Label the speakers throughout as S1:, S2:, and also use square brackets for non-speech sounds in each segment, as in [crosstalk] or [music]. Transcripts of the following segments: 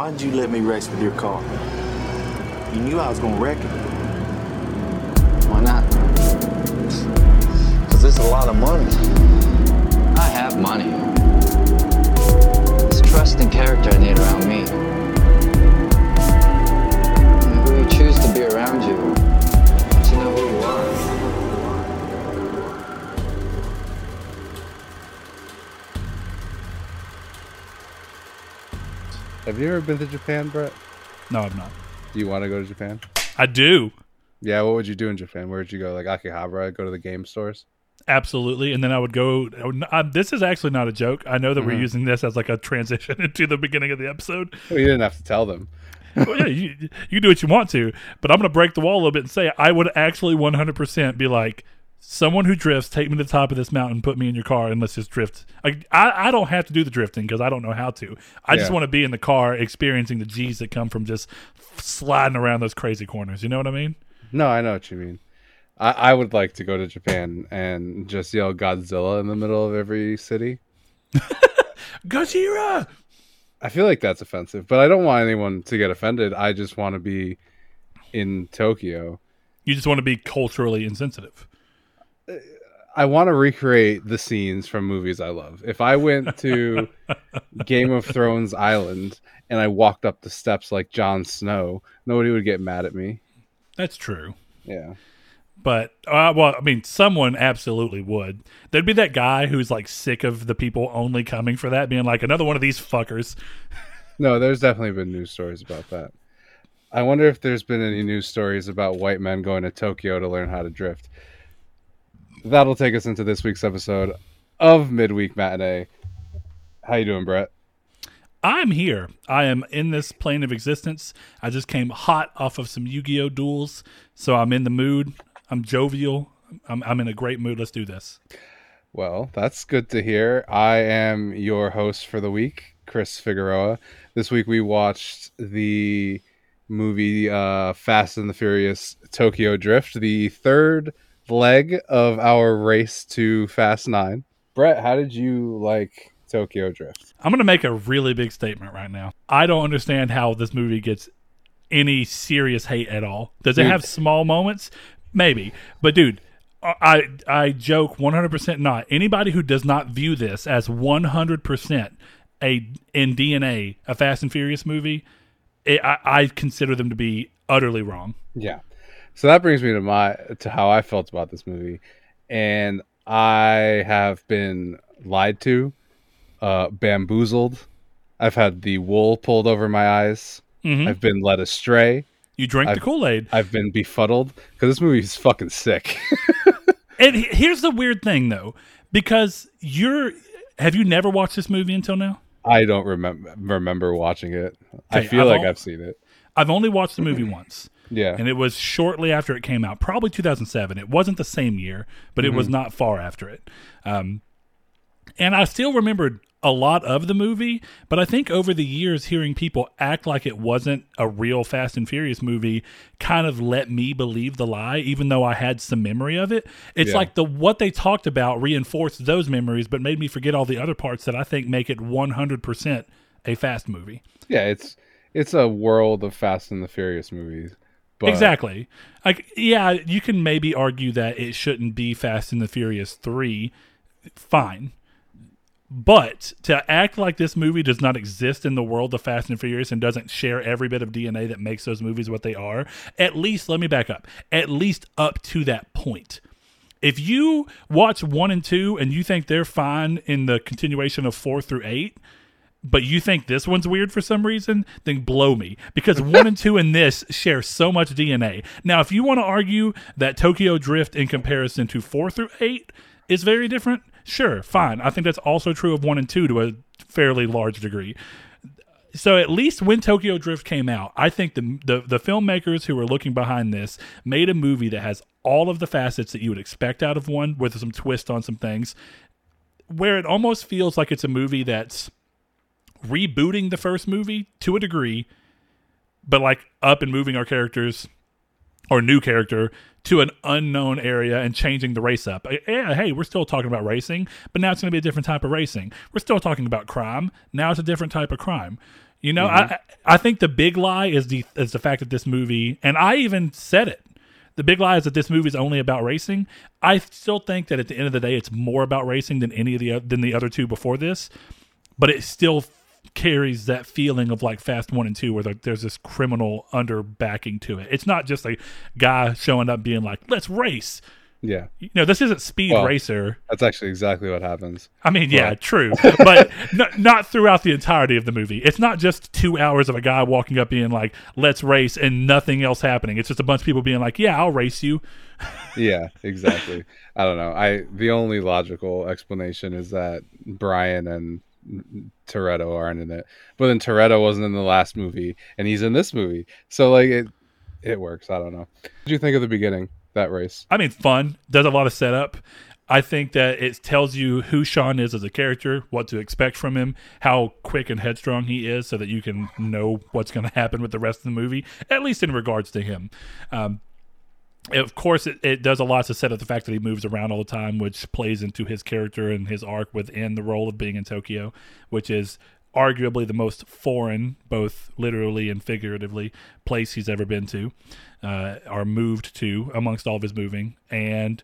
S1: Why did you let me race with your car? You knew I was gonna wreck it.
S2: Why not? Because there's a lot of money. I have money. It's trust and character I need around me. And who you choose to be around you
S3: Have you ever been to Japan, Brett?
S4: No, I'm not.
S3: Do you want to go to Japan?
S4: I do.
S3: Yeah, what would you do in Japan? Where would you go? Like Akihabara, go to the game stores?
S4: Absolutely. And then I would go. I would- I- this is actually not a joke. I know that we're
S3: Mhm.
S4: using this as like a transition [laughs] into the beginning of the episode.
S3: Well, you didn't have to tell them.
S4: well, yeah, you, you do what you want to, but I'm going to break the wall a little bit and say I would actually 100% be like, someone who drifts, take me to the top of this mountain, put me in your car, and let's just drift. Like, I, I don't have to do the drifting because I don't know how to. I just want to be in the car experiencing the G's that come from just sliding around those crazy corners. You know what I mean?
S3: No, I know what you mean. I, I would like to go to Japan and just yell Godzilla in the middle of every city. [laughs]
S4: Gojira!
S3: I feel like that's offensive, but I don't want anyone to get offended. I just want to be in Tokyo.
S4: You just want to be culturally insensitive.
S3: I want to recreate the scenes from movies I love. If I went to [laughs] Game of Thrones Island and I walked up the steps like Jon Snow, nobody would get mad at me.
S4: That's true.
S3: Yeah.
S4: But uh, well, I mean, someone absolutely would. There'd be that guy who's like sick of the people only coming for that, being like another one of these fuckers.
S3: No, there's definitely been news stories about that. I wonder if there's been any news stories about white men going to Tokyo to learn how to drift. That'll take us into this week's episode of Midweek Matinee. How you doing, Brett?
S4: I'm here. I am in this plane of existence. I just came hot off of some Yu-Gi-Oh duels, so I'm in the mood. I'm jovial. I'm, I'm in a great mood. Let's do this.
S3: Well, that's good to hear. I am your host for the week, Chris Figueroa. This week we watched the movie uh, Fast and the Furious Tokyo Drift, the third leg of our race to Fast 9. Brett, how did you like Tokyo Drift?
S4: I'm going to make a really big statement right now. I don't understand how this movie gets any serious hate at all. Does it have small moments? Maybe. But dude, I I joke 100% not. Anybody who does not view this as 100% a in DNA a Fast and Furious movie, it, I, I consider them to be utterly wrong.
S3: Yeah. So that brings me to my to how I felt about this movie, and I have been lied to, uh, bamboozled. I've had the wool pulled over my eyes.
S4: Mhm.
S3: I've been led astray.
S4: You drink the
S3: I've-
S4: Kool Aid.
S3: I've been befuddled because this movie is fucking sick. [laughs]
S4: And here's the weird thing though, because you're have you never watched this movie until now?
S3: I don't remember remember watching it. I feel
S4: I've
S3: like
S4: al-
S3: I've seen it.
S4: I've only watched the movie once.
S3: Yeah.
S4: and it was shortly after it came out, probably 2007. It wasn't the same year, but it was
S3: Mm-hmm.
S4: not far after it. Um, and I still remembered a lot of the movie, but I think over the years, hearing people act like it wasn't a real Fast and Furious movie kind of let me believe the lie, even though I had some memory of it. It's
S3: Yeah.
S4: like the what they talked about reinforced those memories, but made me forget all the other parts that I think make it 100% a Fast movie.
S3: yeah, it's it's a world of Fast and the Furious movies. But
S4: exactly. Like, yeah, you can maybe argue that it shouldn't be Fast and the Furious three. Fine, but to act like this movie does not exist in the world of Fast and Furious and doesn't share every bit of DNA that makes those movies what they are, at least let me back up. At least up to that point. If you watch one and two and you think they're fine in the continuation of four through eight, but you think this one's weird for some reason, then blow me. Because one and two and this share so much DNA. Now, if you want to argue that Tokyo Drift in comparison to four through eight is very different, sure, fine. I think that's also true of one and two to a fairly large degree. So at least when Tokyo Drift came out, I think the, the the filmmakers who were looking behind this made a movie that has all of the facets that you would expect out of one, with some twist on some things, where it almost feels like it's a movie that's rebooting the first movie to a degree, but like up and moving our characters or new character to an unknown area and changing the race up. Yeah, hey, we're still talking about racing, but now it's going to be a different type of racing. We're still talking about crime. Now it's a different type of crime. You know, mm-hmm. I I think the big lie is the is the fact that this movie, and I even said it. The big lie is that this movie is only about racing. I still think that at the end of the day, it's more about racing than any of the than the other two before this. But it still carries that feeling of like Fast One and Two, where there- there's this criminal under backing to it. It's not just a guy showing up being like, "Let's race."
S3: Yeah,
S4: You know, this isn't Speed
S3: Well-
S4: Racer.
S3: that's actually exactly what happens.
S4: I mean, yeah,
S3: Right.
S4: true, [laughs] but n- not throughout the entirety of the movie. It's not just two hours of a guy walking up being like, "Let's race," and nothing else happening. It's just a bunch of people being like, "Yeah, I'll race you." [laughs]
S3: Yeah, exactly. I don't know. I the only logical explanation is that Brian and Toretto aren't in it, but then Toretto wasn't in the last movie, and he's in this movie. So like it, it works. I don't know. What did you think of the beginning that race?
S4: I mean, fun does a lot of setup. I think that it tells you who Sean is as a character, what to expect from him, how quick and headstrong he is, so that you can know what's going to happen with the rest of the movie, at least in regards to him. Um, of course, it, it does a lot to set up the fact that he moves around all the time, which plays into his character and his arc within the role of being in Tokyo, which is arguably the most foreign, both literally and figuratively, place he's ever been to, uh, or moved to amongst all of his moving. And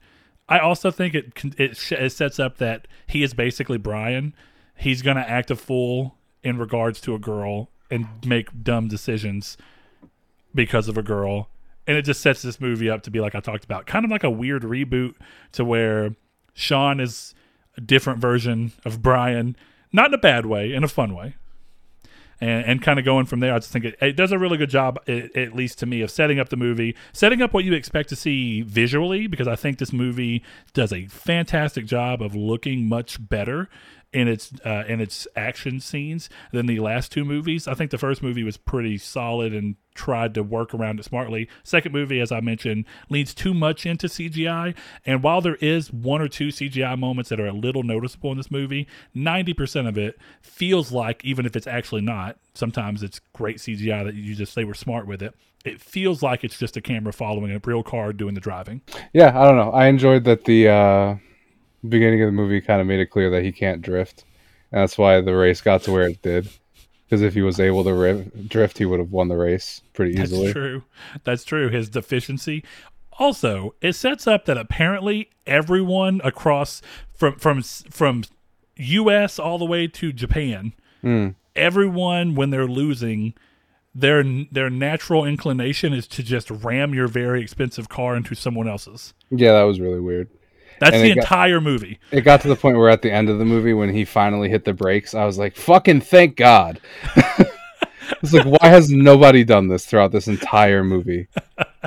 S4: I also think it it, it sets up that he is basically Brian. He's going to act a fool in regards to a girl and make dumb decisions because of a girl. And it just sets this movie up to be like I talked about, kind of like a weird reboot to where Sean is a different version of Brian, not in a bad way, in a fun way. And, and kind of going from there, I just think it, it does a really good job, a- at least to me, of setting up the movie, setting up what you expect to see visually, because I think this movie does a fantastic job of looking much better in its uh, in its action scenes than the last two movies. I think the first movie was pretty solid and tried to work around it smartly. Second movie, as I mentioned, leans too much into CGI, and while there is one or two CGI moments that are a little noticeable in this movie, ninety percent of it feels like, even if it's actually not, sometimes it's great CGI that you just they were smart with it. It feels like it's just a camera following a real car doing the driving.
S3: Yeah, I don't know. I enjoyed that the uh, beginning of the movie kind of made it clear that he can't drift, and that's why the race got to where it did. Because if he was able to riv- drift, he would have won the race pretty easily.
S4: That's true. That's true. His deficiency. Also, it sets up that apparently everyone across from from from U.S. all the way to Japan, hmm. everyone when they're losing, their their natural inclination is to just ram your very expensive car into someone else's.
S3: Yeah, that was really weird.
S4: That's
S3: And
S4: the
S3: it got-
S4: entire movie.
S3: It got to the point where at the end of the movie, when he finally hit the brakes, I was like, "Fucking thank God!" [laughs] it's like, why has nobody done this throughout this entire movie?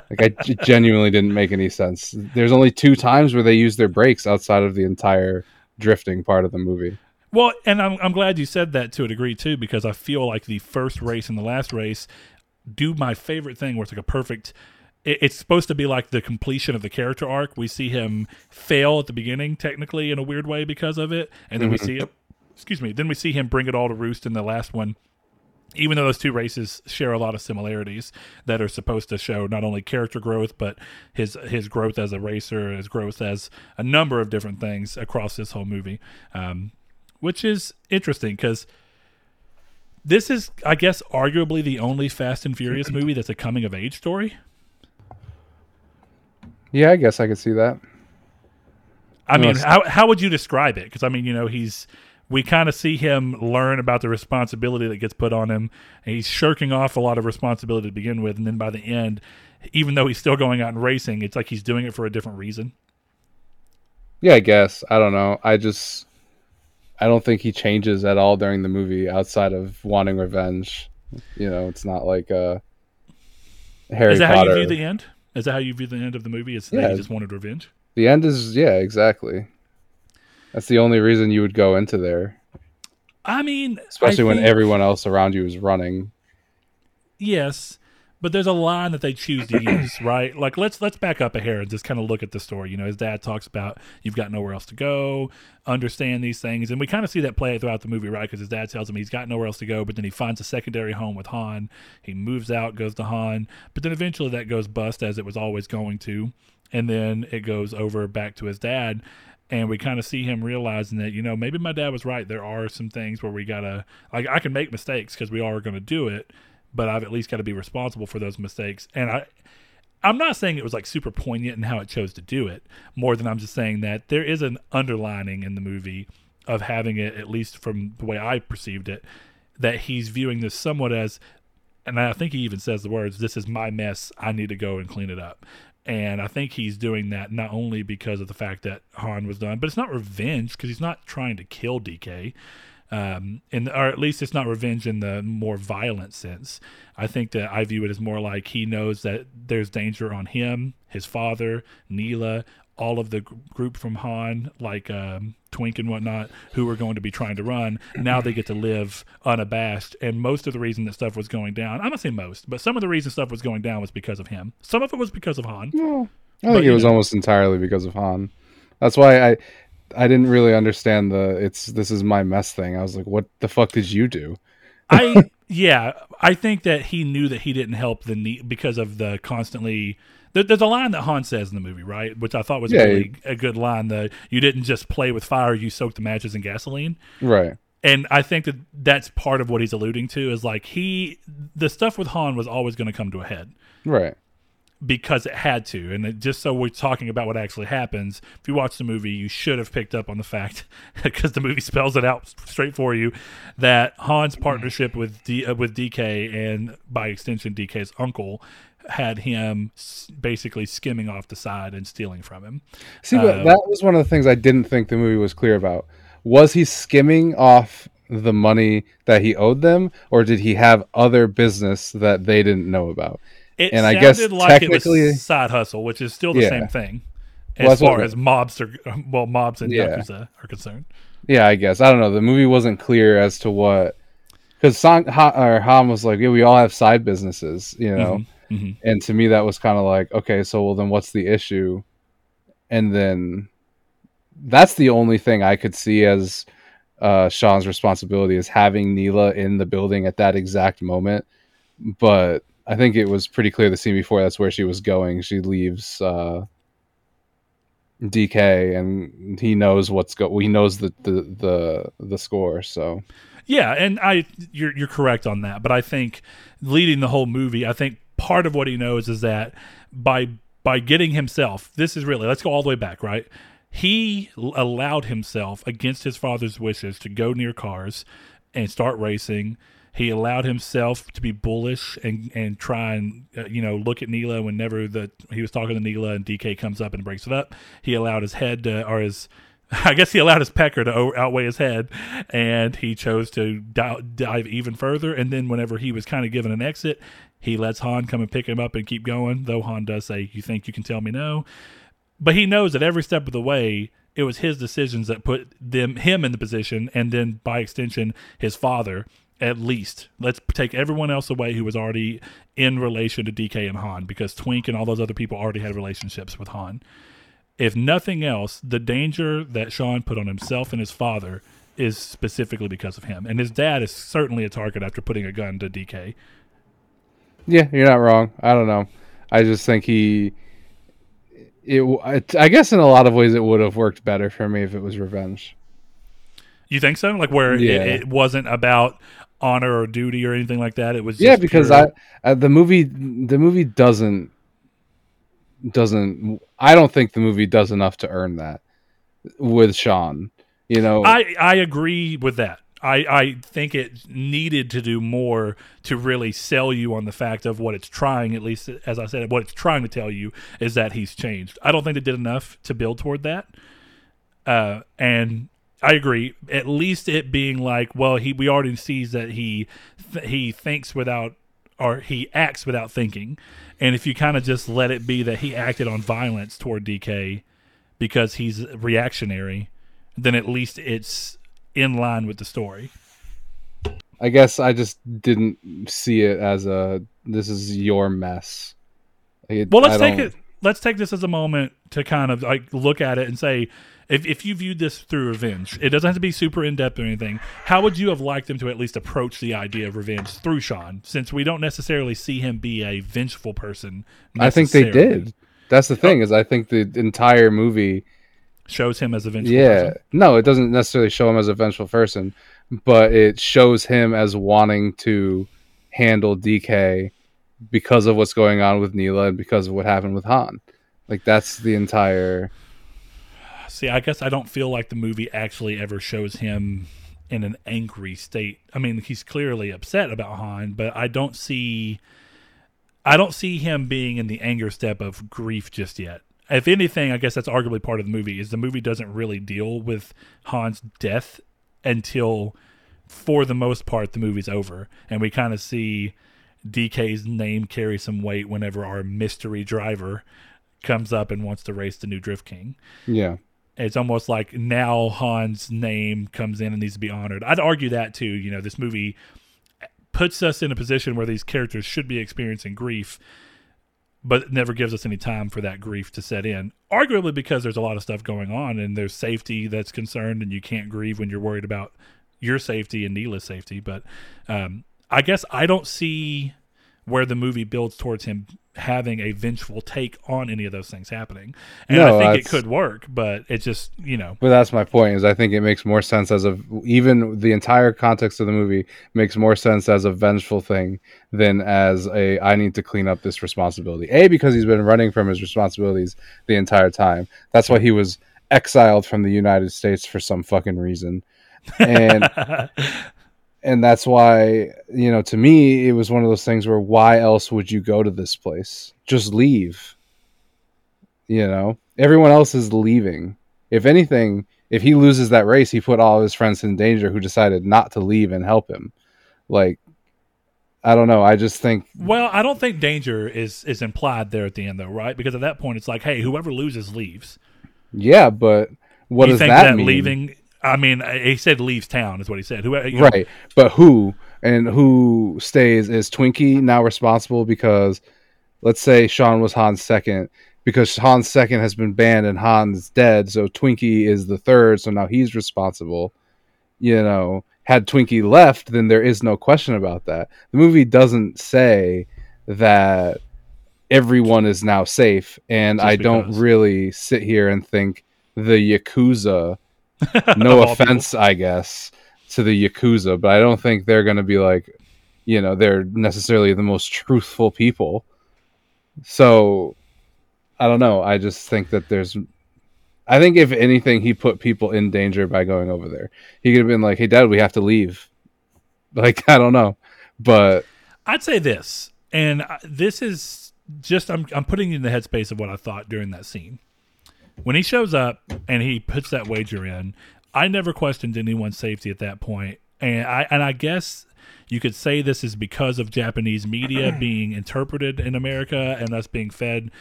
S3: Like, I g- genuinely didn't make any sense. There's only two times where they use their brakes outside of the entire drifting part of the movie.
S4: Well, and I'm I'm glad you said that to a degree too, because I feel like the first race and the last race do my favorite thing, where it's like a perfect. It- It's supposed to be like the completion of the character arc. We see him fail at the beginning, technically in a weird way because of it, and then we see it. Excuse me. Then we see him bring it all to roost in the last one. Even though those two races share a lot of similarities that are supposed to show not only character growth, but his his growth as a racer, his growth as a number of different things across this whole movie. Um, which is interesting because this is, I guess, arguably the only Fast and Furious [clears throat] movie that's a coming of age story.
S3: Yeah, I guess I could see that.
S4: I mean, how how would you describe it? Because I mean, you know, he's we kind of see him learn about the responsibility that gets put on him, and he's shirking off a lot of responsibility to begin with, and then by the end, even though he's still going out and racing, it's like he's doing it for a different reason.
S3: Yeah, I guess. I don't know. I just I don't think he changes at all during the movie outside of wanting revenge. You know, it's not like uh Harry
S4: is that
S3: Potter.
S4: how you view the end? Is that how you view the end of the movie? Is that
S3: Yeah.
S4: he just wanted revenge?
S3: The end is yeah, exactly. That's the only reason you would go into there,
S4: I mean,
S3: especially
S4: I
S3: when
S4: think-
S3: everyone else around you is running.
S4: Yes, but there's a line that they choose to use, [clears throat] right? Like let's let's back up a hair and just kind of look at the story. You know, his dad talks about you've got nowhere else to go, understand these things, and we kind of see that play throughout the movie, right? Because his dad tells him he's got nowhere else to go, but then he finds a secondary home with Han. He moves out, goes to Han, but then eventually that goes bust as it was always going to, and then it goes over back to his dad. and we kind of see him realizing that you know maybe my dad was right. There are some things where we gotta like I can make mistakes because we are going to do it, but I've at least got to be responsible for those mistakes. And I, I'm not saying it was like super poignant in how it chose to do it, more than I'm just saying that there is an underlining in the movie of having it, at least from the way I perceived it, that he's viewing this somewhat as, and I think he even says the words, "This is my mess. I need to go and clean it up." And I think he's doing that not only because of the fact that Han was done, but it's not revenge because he's not trying to kill DK um, and or at least it's not revenge in the more violent sense. I think that I view it as more like he knows that there's danger on him, his father, Neela, all of the group from Han, like um, Twink and whatnot, who are going to be trying to run. Now they get to live unabashed, and most of the reason that stuff was going down, I'm not saying most, but some of the reason stuff was going down was because of him. Some of it was because of Han.
S3: I think
S4: you
S3: it was
S4: know.
S3: almost entirely because of Han. That's why I I didn't really understand the it's this is my mess thing. I was like, what the fuck did you do?
S4: I [laughs] yeah, I think that he knew that he didn't help the need because of the constantly. There, there's a line that Han says in the movie, right, which I thought was
S3: Yeah,
S4: really a good line. The you didn't just play with fire; you soaked the matches in gasoline.
S3: Right.
S4: And I think that that's part of what he's alluding to is like he the stuff with Han was always going to come to a head
S3: Right.
S4: Because it had to. And it, just so we're talking about what actually happens, if you watch the movie, you should have picked up on the fact [laughs] because the movie spells it out straight for you that Han's partnership with D, uh, with DK and by extension DK's uncle had him basically skimming off the side and stealing from him.
S3: See, but
S4: Um,
S3: that was one of the things I didn't think the movie was clear about. Was he skimming off the money that he owed them, or did he have other business that they didn't know about?
S4: It
S3: And I
S4: sounded
S3: guess
S4: like it
S3: technically-
S4: was side hustle, which is still the
S3: Yeah.
S4: same thing.
S3: Well,
S4: As far as mobs are, [laughs] well, mobs and
S3: Yeah.
S4: yakuza are concerned.
S3: Yeah, I guess I don't know. The movie wasn't clear as to what because San ha, or Han was like, "Yeah, we all have side businesses," you know.
S4: Mhm.
S3: And to me, that was kind of like, okay, so well, then what's the issue? And then that's the only thing I could see as uh, Sean's responsibility is having Neela in the building at that exact moment. But I think it was pretty clear the scene before that's where she was going. She leaves uh, DK, and he knows what's go. He knows the the the the score. So
S4: Yeah, and I you're you're correct on that, but I think leading the whole movie, I think part of what he knows is that by by getting himself, this is really let's go all the way back, right? He allowed himself against his father's wishes to go near cars and start racing. He allowed himself to be bullish and and try and uh, you know look at Neela whenever the he was talking to Neela and DK comes up and breaks it up. He allowed his head to, or his [laughs] I guess he allowed his pecker to outweigh his head, and he chose to di- dive even further. And then, whenever he was kind of given an exit, he lets Han come and pick him up and keep going. Though Han does say, "You think you can tell me no?" But he knows that every step of the way, it was his decisions that put them him in the position, and then by extension, his father. At least let's take everyone else away who was already in relation to DK and Han, because Twink and all those other people already had relationships with Han if nothing else, the danger that Sean put on himself and his father is specifically because of him. And his dad is certainly a target after putting a gun to DK.
S3: yeah, you're not wrong. I don't know. I just think he. It, I I guess in a lot of ways it would have worked better for me if it was revenge.
S4: You think so? Like where
S3: Yeah.
S4: it, it wasn't about honor or duty or anything like that. It was just
S3: yeah because
S4: pure-
S3: I uh, the movie the movie doesn't doesn't I don't think the movie does enough to earn that with Sean. You know,
S4: I I agree with that. I, I think it needed to do more to really sell you on the fact of what it's trying, at least as I said, what it's trying to tell you is that he's changed. I don't think they did enough to build toward that. Uh, and I agree. At least it being like, well, he we already sees that he th- he thinks without or he acts without thinking, and if you kind of just let it be that he acted on violence toward DK because he's reactionary, then at least it's in line with the story.
S3: I guess I just didn't see it as a this is your mess. It-
S4: Well, let's take it. Let's take this as a moment to kind of like look at it and say, if if you viewed this through revenge, it doesn't have to be super in depth or anything. How would you have liked them to at least approach the idea of revenge through Sean, since we don't necessarily see him be a vengeful person?
S3: I think they did. That's the thing is I think the entire movie
S4: shows him as a vengeful
S3: Yeah.
S4: person.
S3: No, it doesn't necessarily show him as a vengeful person, but it shows him as wanting to handle DK because of what's going on with Neela and because of what happened with Han. Like that's the entire
S4: See, I guess I don't feel like the movie actually ever shows him in an angry state. I mean, he's clearly upset about Han, but I don't see I don't see him being in the anger step of grief just yet. If anything, I guess that's arguably part of the movie is the movie doesn't really deal with Han's death until for the most part the movie's over and we kind of see DK's name carry some weight whenever our mystery driver comes up and wants to race the new Drift King
S3: yeah.
S4: It's almost like now Han's name comes in and needs to be honored. I'd argue that too. You know, this movie puts us in a position where these characters should be experiencing grief, but never gives us any time for that grief to set in. Arguably because there's a lot of stuff going on and there's safety that's concerned, and you can't grieve when you're worried about your safety and Neela's safety. But um, I guess I don't see where the movie builds towards him having a vengeful take on any of those things happening. And
S3: No,
S4: I think it could work, but it just, you know,
S3: But that's my point. Is I think it makes more sense as a even the entire context of the movie makes more sense as a vengeful thing than as a I need to clean up this responsibility. A because he's been running from his responsibilities the entire time. That's why he was exiled from the United States for some fucking reason, and [laughs] and that's why you know to me it was one of those things where why else would you go to this place? Just leave. You know, everyone else is leaving if anything, if he loses that race, he put all of his friends in danger who decided not to leave and help him. Like, I don't know. I just think,
S4: Well, I don't think danger is is implied there at the end, though, right? Because at that point, it's like, hey, whoever loses leaves.
S3: yeah, but what
S4: you
S3: does
S4: think
S3: that,
S4: that
S3: mean?
S4: leaving? I mean, uh, he said leaves town is what he said. Whoever, uh, you know,
S3: Right. But who and who stays is Twinkie now responsible because let's say Sean was Han's second because Han's second has been banned and Han's dead, so Twinkie is the third, so now he's responsible. You know, had Twinkie left, then there is no question about that. The movie doesn't say that everyone is now safe, and
S4: Just
S3: I don't really sit here and think the Yakuza [laughs] no offense, I guess, to the Yakuza, but I don't think they're going to be like, you know, they're necessarily the most truthful people. So, I don't know. I just think that there's. I think if anything, he put people in danger by going over there. He could have been like, "Hey, Dad, we have to leave." [laughs] Like I don't know, but
S4: I'd say this, and uh, this is just I'm I'm putting you in the headspace of what I thought during that scene. When he shows up and he puts that wager in, I never questioned anyone's safety at that point, and I and I guess you could say this is because of Japanese media [clears throat] being interpreted in America and us being fed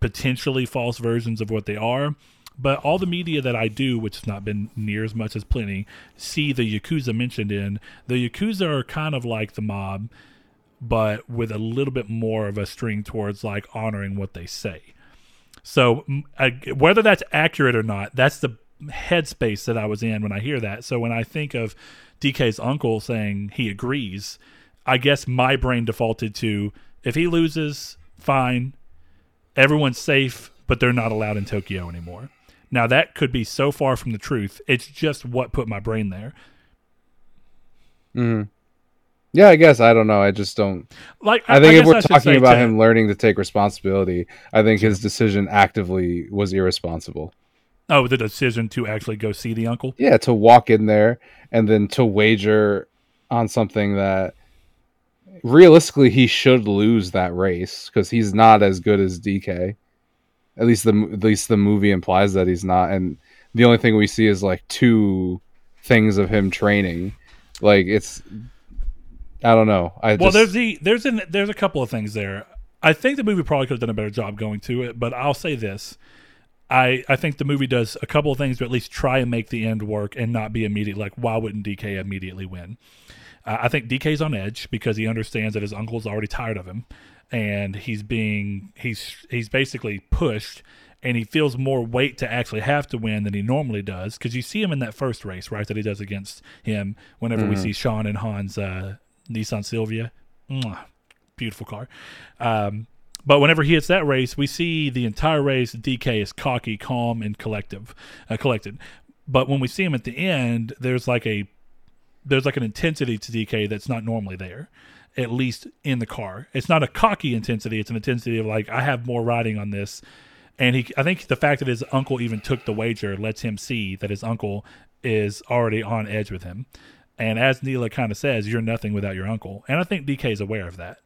S4: potentially false versions of what they are. But all the media that I do, which has not been near as much as plenty, see the Yakuza mentioned in. The Yakuza are kind of like the mob, but with a little bit more of a string towards like honoring what they say. So I, whether that's accurate or not, that's the headspace that I was in when I hear that. So when I think of DK's uncle saying he agrees, I guess my brain defaulted to if he loses, fine, everyone's safe, but they're not allowed in Tokyo anymore. Now that could be so far from the truth. It's just what put my brain there. Mm-hmm.
S3: Yeah, I guess I don't know. I just don't.
S4: Like
S3: I think if we're
S4: I
S3: talking about him learning to take responsibility, I think his decision actively was irresponsible.
S4: oh, the decision to actually go see the uncle.
S3: yeah to walk in there and then to wager on something that realistically he should lose that race because he's not as good as DK. At least the at least the movie implies that he's not, and the only thing we see is like two things of him training. Like it's, I don't know. I
S4: Well,
S3: just,
S4: there's the there's an there's a couple of things there. I think the movie probably could have done a better job going to it, but I'll say this: I I think the movie does a couple of things to at least try and make the end work and not be immediate. Like, why wouldn't DK immediately win? Uh, I think DK's on edge because he understands that his uncle's already tired of him, and he's being he's he's basically pushed, and he feels more weight to actually have to win than he normally does. Because you see him in that first race, right, that he does against him. Whenever we see Sean and Hans uh, Nissan Silvia, Mwah. beautiful car. Um, But whenever he hits that race, we see the entire race. DK is cocky, calm, and collective, uh, collected. But when we see him at the end, there's like a there's like an intensity to DK that's not normally there, at least in the car. It's not a cocky intensity; it's an intensity of like I have more riding on this. And he, I think the fact that his uncle even took the wager lets him see that his uncle is already on edge with him. And as Neela kind of says, you're nothing without your uncle. And I think DK is aware of that.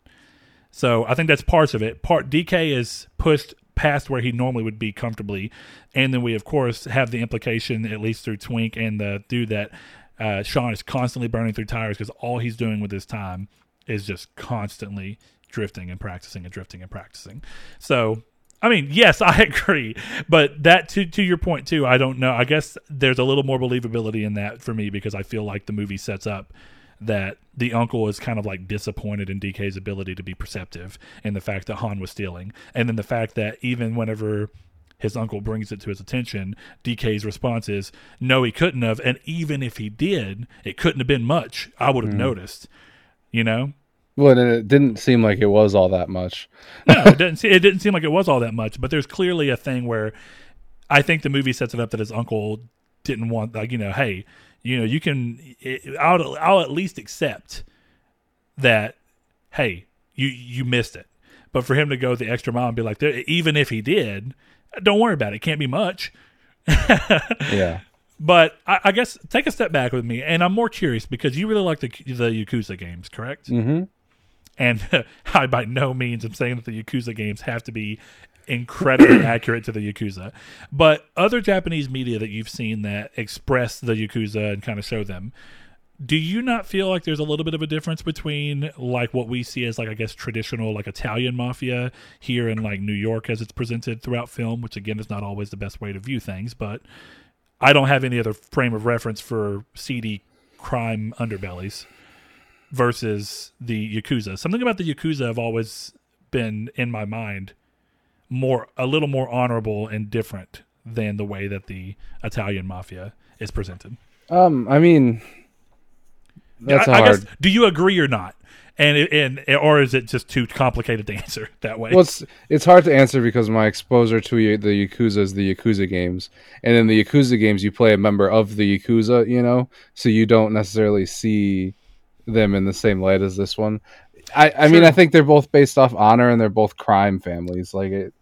S4: So I think that's parts of it. Part DK is pushed past where he normally would be comfortably, and then we of course have the implication, at least through Twink and the dude, that uh, Sean is constantly burning through tires because all he's doing with his time is just constantly drifting and practicing and drifting and practicing. So I mean, yes, [laughs] I agree, but that to to your point too. I don't know. I guess there's a little more believability in that for me because I feel like the movie sets up that the uncle is kind of like disappointed in DK's ability to be perceptive and the fact that Han was stealing, and then the fact that even whenever his uncle brings it to his attention, DK's response is, "No, he couldn't have, and even if he did, it couldn't have been much. I would have
S3: Mm.
S4: noticed." You know,
S3: Well, and it didn't seem like it was all that much.
S4: no, it didn't. Se- it didn't seem like it was all that much. But there's clearly a thing where I think the movie sets it up that his uncle didn't want, like, you know, hey, you know, you can. It, I'll I'll at least accept that. Hey, you you missed it. But for him to go the extra mile and be like, even if he did, don't worry about it. It can't be much. [laughs]
S3: Yeah.
S4: But I, I guess take a step back with me, and I'm more curious because you really like the the Yakuza games, correct?
S3: Mm-hmm.
S4: And [laughs] I by no means am saying that the Yakuza games have to be incredibly [clears throat] accurate to the Yakuza. But other Japanese media that you've seen that express the Yakuza and kind of show them, do you not feel like there's a little bit of a difference between like what we see as like I guess traditional like Italian mafia here in like New York as it's presented throughout film, which again is not always the best way to view things, but I don't have any other frame of reference for seedy crime underbellies versus the Yakuza. Something about the Yakuza have always been in my mind more a little more honorable and different than the way that the Italian mafia is presented.
S3: Um, I mean, that's
S4: I,
S3: a
S4: I
S3: hard.
S4: guess do you agree or not? And and or is it just too complicated to [laughs] answer that way?
S3: Well, it's it's hard to answer because my exposure to the Yakuza is the Yakuza games, and in the Yakuza games, you play a member of the Yakuza, you know, so you don't necessarily see them in the same light as this one. I, I mean, I think they're both based off honor, and they're both crime families. Like it,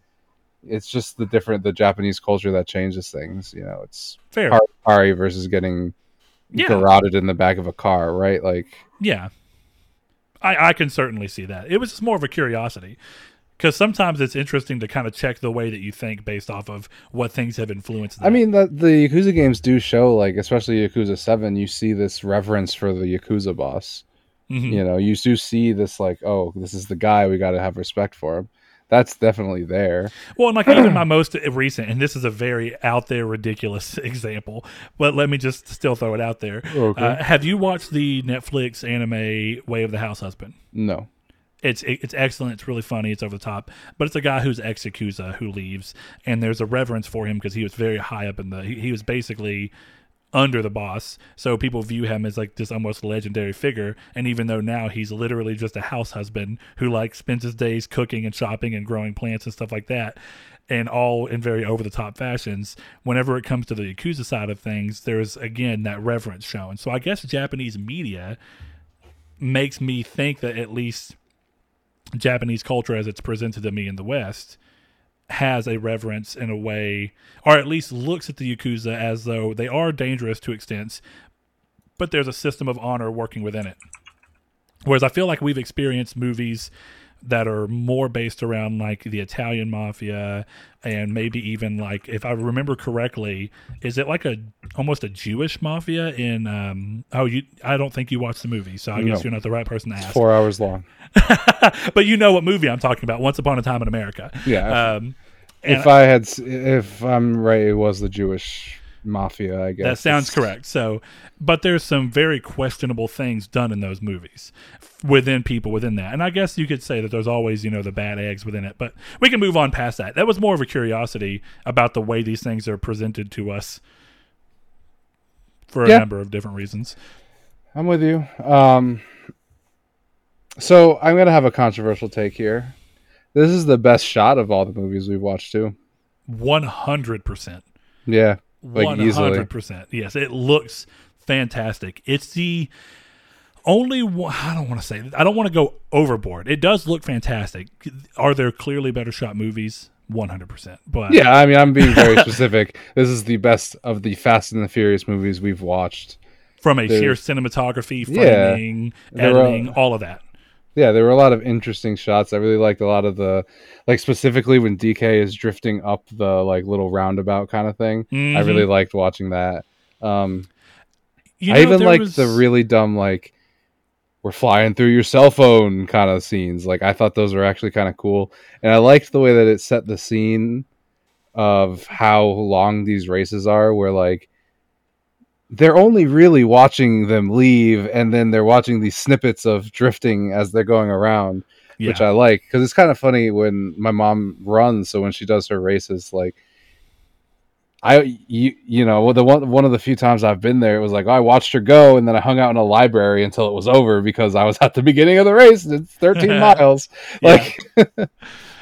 S3: it's just the different the Japanese culture that changes things. You know, it's
S4: Fair.
S3: Hari versus getting
S4: Yeah.
S3: garroted in the back of a car, right? Like,
S4: Yeah. I, I can certainly see that. It was just more of a curiosity. Because sometimes it's interesting to kind of check the way that you think based off of what things have influenced.
S3: I mean, the the Yakuza games do show, like, especially Yakuza Seven, you see this reverence for the Yakuza boss.
S4: Mhm.
S3: You know, you do see this, like, oh, this is the guy. We got to have respect for him. That's definitely there.
S4: Well, and like even my [clears throat] most recent, and this is a very out there, ridiculous [laughs] example, but let me just still throw it out there.
S3: Okay.
S4: Uh, have you watched the Netflix anime Way of the House Husband?
S3: No.
S4: It's it's excellent. It's really funny. It's over the top, but it's a guy who's ex Yakuza who leaves, and there's a reverence for him because he was very high up in the. He, he was basically under the boss, so people view him as like this almost legendary figure. And even though now he's literally just a house husband who like spends his days cooking and shopping and growing plants and stuff like that, and all in very over the top fashions. Whenever it comes to the Yakuza side of things, there's again that reverence shown. So I guess Japanese media makes me think that at least Japanese culture as it's presented to me in the West has a reverence in a way, or at least looks at the Yakuza as though they are dangerous to extents, but there's a system of honor working within it. Whereas I feel like we've experienced movies that are more based around like the Italian mafia and maybe even like if I remember correctly, is it like a almost a Jewish mafia in um oh you I don't think you watched the movie, so I
S3: No.
S4: guess you're not the right person to ask.
S3: Four hours long. [laughs]
S4: but you know what movie I'm talking about, Once Upon a Time in America.
S3: Yeah.
S4: Um
S3: if I had, if I'm right, it was the Jewish mafia. I guess
S4: That sounds correct. So, but there's some very questionable things done in those movies within people within that. And I guess you could say that there's always, you know, the bad eggs within it, but we can move on past that. That was more of a curiosity about the way these things are presented to us for a
S3: Yeah.
S4: number of different reasons.
S3: I'm with you. Um, so I'm gonna have a controversial take here. This is the best shot of all the movies we've watched too.
S4: One hundred percent.
S3: Yeah, like
S4: One hundred percent. Yes, it looks fantastic. It's the only one, I don't want to say I don't want to go overboard. It does look fantastic. Are there clearly better shot movies? One hundred percent. But
S3: Yeah, I mean, I'm being very [laughs] specific. This is the best of the Fast and the Furious movies we've watched.
S4: from a sheer cinematography,
S3: Yeah.
S4: framing,
S3: are-
S4: editing, all of that.
S3: Yeah, there were a lot of interesting shots. I really liked a lot of the, like specifically when DK is drifting up the like little roundabout kind of thing. I
S4: Mhm.
S3: really liked watching that. Um,
S4: You
S3: I even liked
S4: was-
S3: the really dumb like we're flying through your cell phone kind of scenes. Like I thought those were actually kind of cool, and I liked the way that it set the scene of how long these races are. Where like they're only really watching them leave, and then they're watching these snippets of drifting as they're going around,
S4: yeah.
S3: which I like because it's kind of funny when my mom runs. So when she does her races, like I you you know the one one of the few times I've been there, it was like oh, I watched her go, and then I hung out in a library until it was over because I was at the beginning of the race. And it's 13 [laughs] miles. Like [laughs]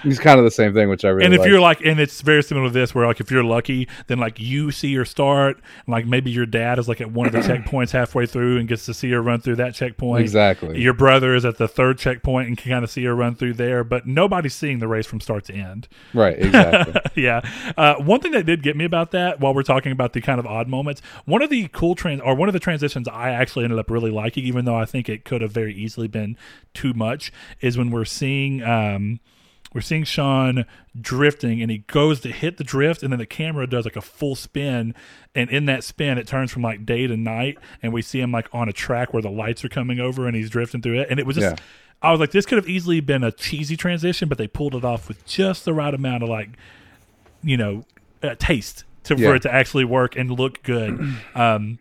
S3: it's kind of the same thing, which I really
S4: and if
S3: like.
S4: you're like, and it's very similar to this, where like if you're lucky, then like you see her start, and like maybe your dad is like at one of the [clears throat] checkpoints halfway through and gets to see her run through that checkpoint.
S3: exactly.
S4: Your brother is at the third checkpoint and can kind of see her run through there, but nobody's seeing the race from start to end.
S3: right, exactly. [laughs]
S4: yeah. Uh, one thing that did get me about that, while we're talking about the kind of odd moments, one of the cool trans or one of the transitions I actually ended up really liking, even though I think it could have very easily been too much, is when we're seeing um, we're seeing Sean drifting and he goes to hit the drift and then the camera does like a full spin and in that spin it turns from like day to night and we see him like on a track where the lights are coming over and he's drifting through it and it was just
S3: Yeah.
S4: I was like this could have easily been a cheesy transition but they pulled it off with just the right amount of like you know uh, taste to,
S3: Yeah.
S4: for it to actually work and look good [clears throat] um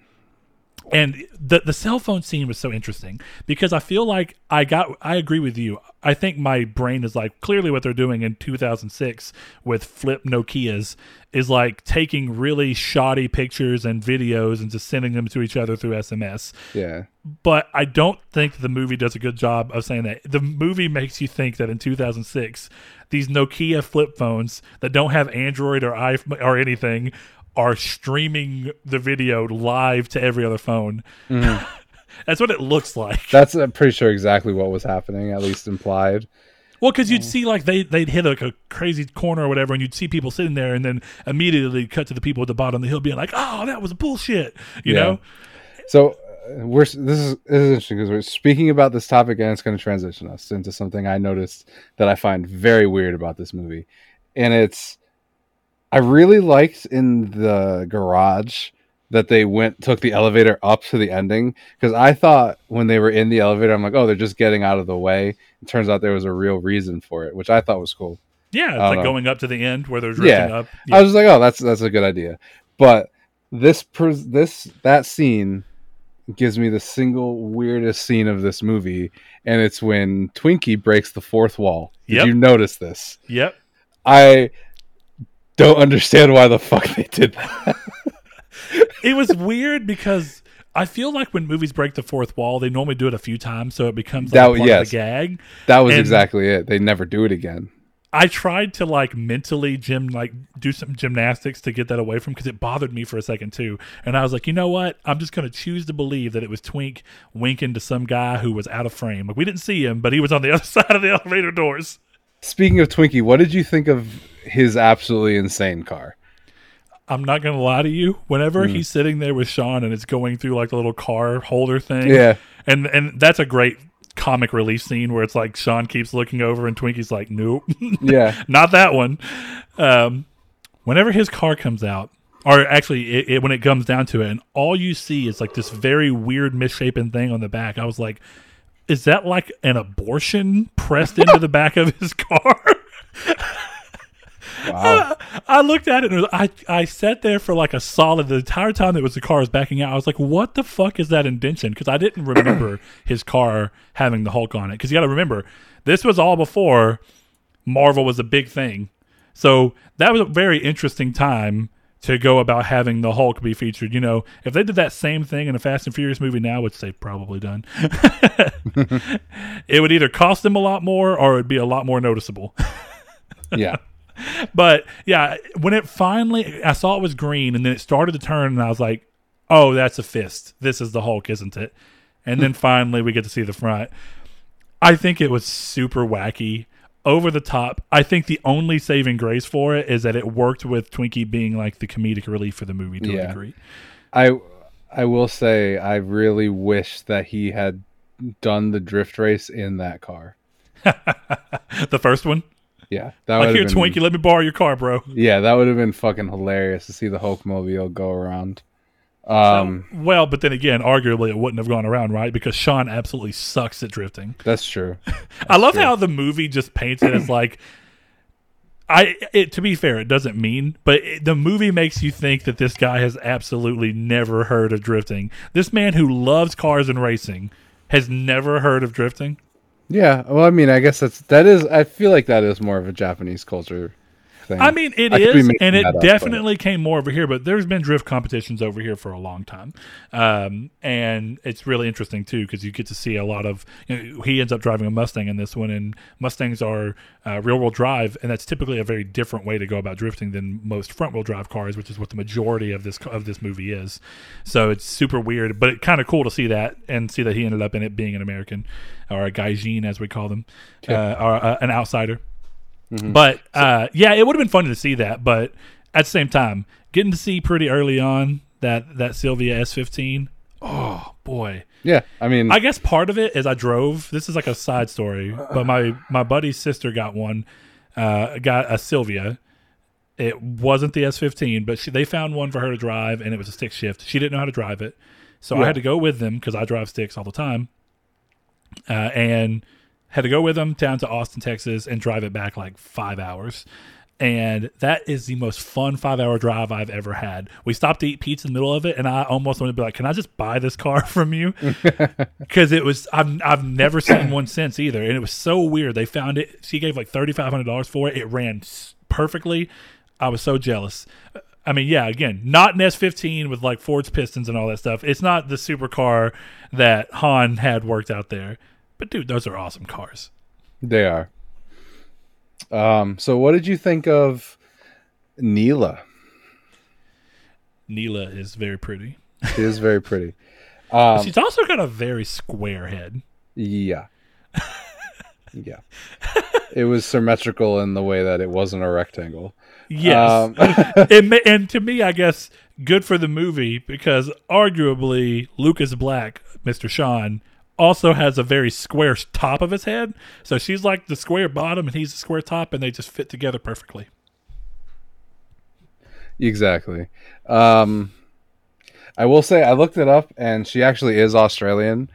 S4: and the the cell phone scene was so interesting because I feel like I got I agree with you. I think my brain is like clearly what they're doing in 2006 with flip Nokia's is like taking really shoddy pictures and videos and just sending them to each other through SMS.
S3: yeah.
S4: But I don't think the movie does a good job of saying that. The movie makes you think that in 2006 these Nokia flip phones that don't have Android or iPhone or anything are streaming the video live to every other phone. [laughs] That's what it looks like.
S3: That's I'm pretty sure exactly what was happening, at least implied.
S4: Well, because you'd see like they they'd hit like a crazy corner or whatever, and you'd see people sitting there, and then immediately cut to the people at the bottom of the hill being like, "Oh, that was bullshit," you
S3: Yeah.
S4: know?
S3: So uh, we're this is this is interesting because we're speaking about this topic and it's going to transition us into something I noticed that I find very weird about this movie, and it's I really liked in the garage that they went took the elevator up to the ending because I thought when they were in the elevator I'm like oh they're just getting out of the way. It turns out there was a real reason for it, which I thought was cool.
S4: Yeah, it's like
S3: know.
S4: going up to the end where they're drifting
S3: Yeah.
S4: up.
S3: I was just like, oh, that's that's a good idea. But this pres this that scene gives me the single weirdest scene of this movie, and it's when Twinkie breaks the fourth wall. Did
S4: Yep.
S3: you notice this?
S4: Yep.
S3: I don't understand why the fuck they did that. [laughs]
S4: it was weird because I feel like when movies break the fourth wall, they normally do it a few times, so it becomes like
S3: That-
S4: a part
S3: yes.
S4: of the gag.
S3: That was
S4: And-
S3: exactly it. They never do it again.
S4: I tried to like mentally gym like do some gymnastics to get that away from because it bothered me for a second too. And I was like, you know what? I'm just gonna choose to believe that it was Twink winking to some guy who was out of frame. Like we didn't see him, but he was on the [laughs] other side of the elevator doors.
S3: Speaking of Twinkie, what did you think of his absolutely insane car?
S4: I'm not gonna lie to you. Whenever
S3: Hmm.
S4: he's sitting there with Sean and it's going through like the little car holder thing,
S3: Yeah.
S4: and and that's a great comic relief scene where it's like Sean keeps looking over and Twinkie's like, nope, [laughs]
S3: Yeah.
S4: not that one. Um, whenever his car comes out, or actually, it, it, when it comes down to it, and all you see is like this very weird, misshapen thing on the back. I was like, is that like an abortion pressed into the back of his car?
S3: Wow. [laughs]
S4: I looked at it and I I sat there for like a solid the entire time that was the car was backing out. I was like, "What the fuck is that indention?" Because I didn't remember [clears throat] his car having the Hulk on it. Because you got to remember, this was all before Marvel was a big thing. So that was a very interesting time to go about having the Hulk be featured. You know, if they did that same thing in a Fast and Furious movie now, which they've probably done, [laughs] it would either cost them a lot more or it would be a lot more noticeable. [laughs]
S3: Yeah.
S4: but yeah, when it finally, I saw it was green and then it started to turn and I was like, oh, that's a fist. This is the Hulk, isn't it? And then [laughs] finally we get to see the front. I think it was super wacky, over the top. I think the only saving grace for it is that it worked with Twinkie being like the comedic relief for the movie to a degree.
S3: I I will say I really wish that he had done the drift race in that car. [laughs]
S4: The first one,
S3: Yeah, that
S4: like
S3: would
S4: here,
S3: have been,
S4: Twinkie, let me borrow your car, bro.
S3: Yeah, that would have been fucking hilarious to see the Hulkmobile go around. Um,
S4: Well, but then again, arguably it wouldn't have gone around, right? Because Sean absolutely sucks at drifting.
S3: that's true. [laughs]
S4: I love
S3: true.
S4: how the movie just paints it as [clears throat] like I it to be fair, it doesn't mean, but it, the movie makes you think that this guy has absolutely never heard of drifting. This man who loves cars and racing has never heard of drifting.
S3: Yeah, well, I mean, I guess that's that is. I feel like that is more of a Japanese culture thing.
S4: I mean, it
S3: I
S4: is, and it
S3: up,
S4: definitely came more over here. But there's been drift competitions over here for a long time, um, and it's really interesting too because you get to see a lot of. You know, he ends up driving a Mustang in this one, and Mustangs are uh, rear wheel drive, and that's typically a very different way to go about drifting than most front wheel drive cars, which is what the majority of this of this movie is. So it's super weird, but it's kind of cool to see that and see that he ended up in it being an American or a gaijin as we call them, uh, or uh, an outsider. But uh, yeah, it would have been fun to see that. But at the same time, getting to see pretty early on that that Silvia S fifteen. Oh boy,
S3: yeah, I mean,
S4: I guess part of it is I drove. This is like a side story, but my my buddy's sister got one, uh, got a Silvia. It wasn't the S fifteen, but she, they found one for her to drive, and it was a stick shift. She didn't know how to drive it, so I had to go with them because I drive sticks all the time, uh, and had to go with them down to Austin, Texas, and drive it back like five hours. And that is the most fun five hour drive I've ever had. We stopped to eat pizza in the middle of it, and I almost wanted to be like, "Can I just buy this car [laughs] from you?" [laughs] Because it was I've I've never seen one since either, and it was so weird. They found it. She gave like thirty five hundred dollars for it. It ran perfectly. I was so jealous. Uh, I mean, yeah, again, not an S fifteen with like Ford's pistons and all that stuff. It's not the supercar that Han had worked out there. But dude, those are awesome cars.
S3: they are. Um, so what did you think of Neela?
S4: Neela is very pretty.
S3: She is very pretty. [laughs] Um,
S4: She's also got a very square head.
S3: Yeah. [laughs] yeah. It was symmetrical in the way that it wasn't a rectangle.
S4: Yes,
S3: Um, [laughs]
S4: it ma- and to me, I guess good for the movie because arguably Lucas Black, Mr. Sean, also has a very square top of his head. So she's like the square bottom and he's the square top, and they just fit together perfectly.
S3: exactly. Um, I will say I looked it up and she actually is Australian.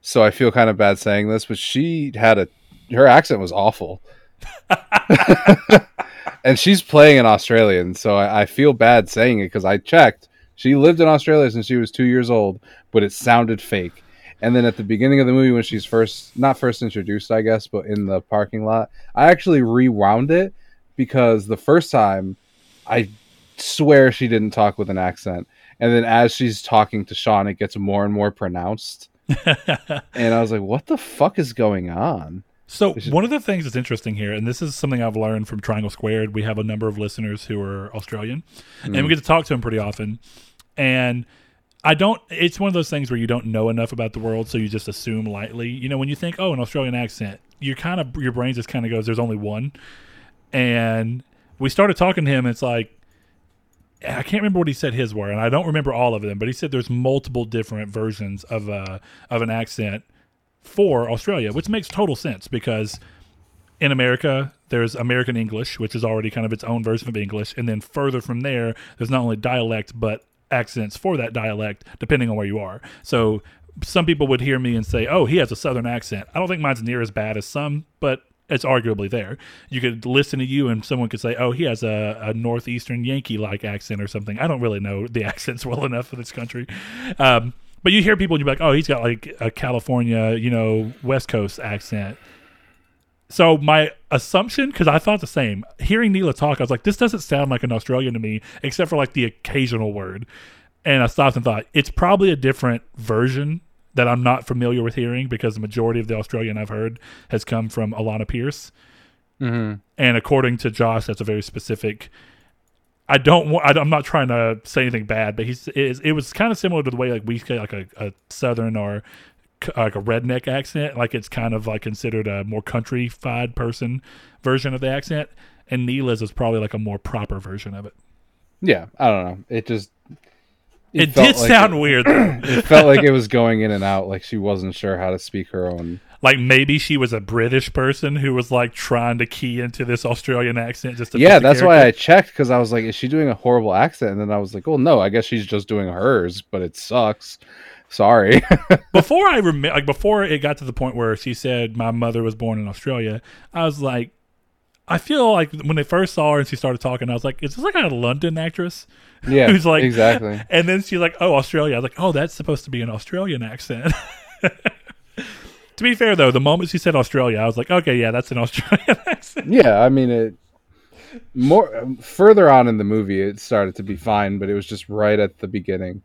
S3: So I feel kind of bad saying this, but she had a her accent was awful. [laughs] and she's playing an Australian, so I, I feel bad saying it because I checked. She lived in Australia since she was two years old, but it sounded fake. And then at the beginning of the movie, when she's first, not first introduced, I guess, but in the parking lot, I actually rewound it because the first time I swear she didn't talk with an accent. And then as she's talking to Sean, it gets more and more pronounced. [laughs] and I was like, what the fuck is going on?
S4: So one of the things that's interesting here, and this is something I've learned from Triangle Squared, we have a number of listeners who are Australian, and we mm. get to talk to them pretty often. And I don't. It's one of those things where you don't know enough about the world, so you just assume lightly. You know, when you think, "Oh, an Australian accent," you kind of your brain just kind of goes, "There's only one." And we started talking to him. And it's like I can't remember what he said his were, and I don't remember all of them. But he said there's multiple different versions of uh, of an accent for Australia, which makes total sense because in America there's American English, which is already kind of its own version of English, and then further from there, there's not only dialect but accents for that dialect, depending on where you are. So some people would hear me and say, "Oh, he has a southern accent." I don't think mine's near as bad as some, but it's arguably there. You could listen to you and someone could say, "Oh, he has a, a northeastern Yankee-like accent or something." I don't really know the [laughs] accents well enough for this country. Um, but you hear people and you're like, "Oh, he's got like a California, you know, West Coast accent." So my assumption, because I thought the same, hearing Neela talk, I was like, this doesn't sound like an Australian to me, except for like the occasional word. And I stopped and thought, it's probably a different version that I'm not familiar with hearing because the majority of the Australian I've heard has come from Alanah Pearce.
S3: hmm
S4: And according to Josh, that's a very specific. I don't want. I'm not trying to say anything bad, but he's it, was kind of similar to the way like we say like a, a southern or like a redneck accent. Like it's kind of like considered a more countrified person version of the accent. And Neela's is probably like a more proper version of it.
S3: Yeah, I don't know. It just
S4: It,
S3: felt
S4: did
S3: like
S4: sound
S3: it-
S4: weird though. [clears throat]
S3: It felt like it was going in and out, like she wasn't sure how to speak her own.
S4: like maybe she was a British person who was like trying to key into this Australian accent just to
S3: Yeah, that's why I checked because I was like, is she doing a horrible accent? And then I was like, well, no, I guess she's just doing hers, but it sucks. Sorry. [laughs]
S4: before I rem- like before it got to the point where she said my mother was born in Australia, I was like, I feel like when they first saw her and she started talking, I was like, is this like a London actress? [laughs]
S3: yeah,
S4: Who's like
S3: exactly. [laughs]
S4: And then she's like, oh, Australia. I was like, oh, that's supposed to be an Australian accent. to be fair though, the moment she said Australia, I was like, okay, yeah, that's an Australian accent.
S3: Yeah, I mean it. More further on in the movie, it started to be fine, but it was just right at the beginning.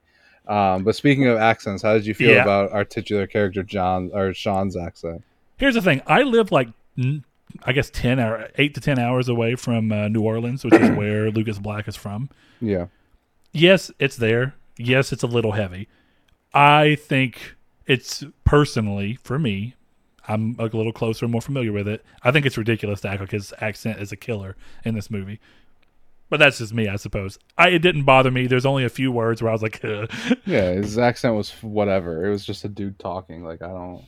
S3: Um, but speaking of accents, how did you feel
S4: Yeah.
S3: about our titular character John or Sean's accent?
S4: Here's the thing: I live like, I guess ten or eight to ten hours away from uh, New Orleans, which is [clears throat] where Lucas Black is from.
S3: Yeah,
S4: yes, it's there. Yes, it's a little heavy. I think it's personally for me. I'm a little closer, more familiar with it. I think it's ridiculous to act like his accent is a killer in this movie. But that's just me, I suppose. I it didn't bother me. There's only a few words where I was like, Ugh. [laughs]
S3: yeah, his accent was whatever. It was just a dude talking. Like I don't.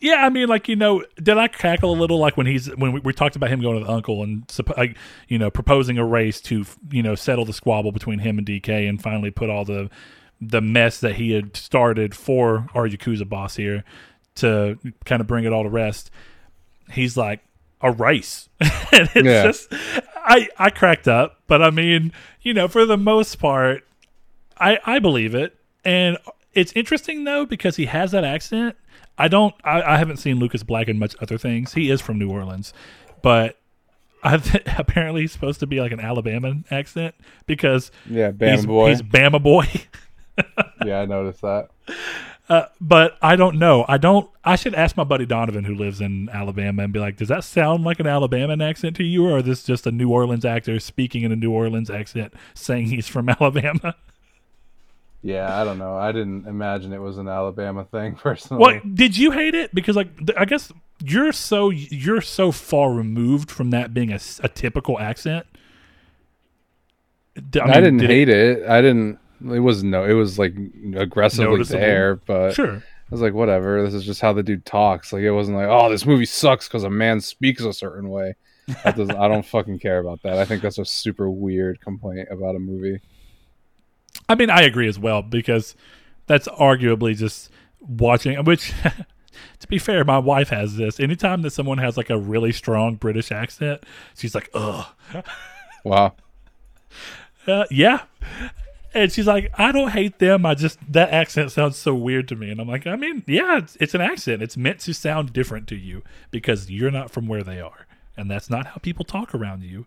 S4: yeah. I mean, like you know, did I cackle a little like when he's when we, we talked about him going to the uncle and like you know proposing a race to you know settle the squabble between him and DK and finally put all the the mess that he had started for our Yakuza boss here to kind of bring it all to rest. He's like a race, [laughs] and it's
S3: Yeah.
S4: just I I cracked up, but I mean, you know, for the most part, I I believe it, and it's interesting though because he has that accent. I don't. I, I haven't seen Lucas Black in much other things. He is from New Orleans, but [laughs] th- apparently he's supposed to be like an Alabama accent because
S3: Yeah, Bama
S4: he's,
S3: boy.
S4: he's Bama boy. [laughs]
S3: yeah, I noticed that.
S4: Uh, but I don't know. I don't. I should ask my buddy Donovan, who lives in Alabama, and be like, "Does that sound like an Alabama accent to you, or is this just a New Orleans actor speaking in a New Orleans accent, saying he's from [laughs] Alabama?"
S3: Yeah, I don't know. I didn't imagine it was an Alabama thing [laughs] personally.
S4: What did you hate it? Because like I guess you're so you're so far removed from that being a typical accent.
S3: I,
S4: mean,
S3: didn't
S4: did
S3: hate it. I didn't. It was no. It was like aggressively
S4: Noticeable.
S3: there, but
S4: Sure.
S3: I was like, whatever. This is just how the dude talks. Like it wasn't like, oh, this movie sucks because a man speaks a certain way. I don't fucking care about that. I think that's a super weird complaint about a movie.
S4: I mean, I agree as well because that's arguably just watching. Which, [laughs] to be fair, my wife has this. Anytime that someone has like a really strong British accent, she's like, "Ugh,
S3: Wow.
S4: uh, yeah." And she's like, "I don't hate them. I just that accent sounds so weird to me." And I'm like, "I mean, yeah, it's, it's an accent. It's meant to sound different to you because you're not from where they are, and that's not how people talk around you."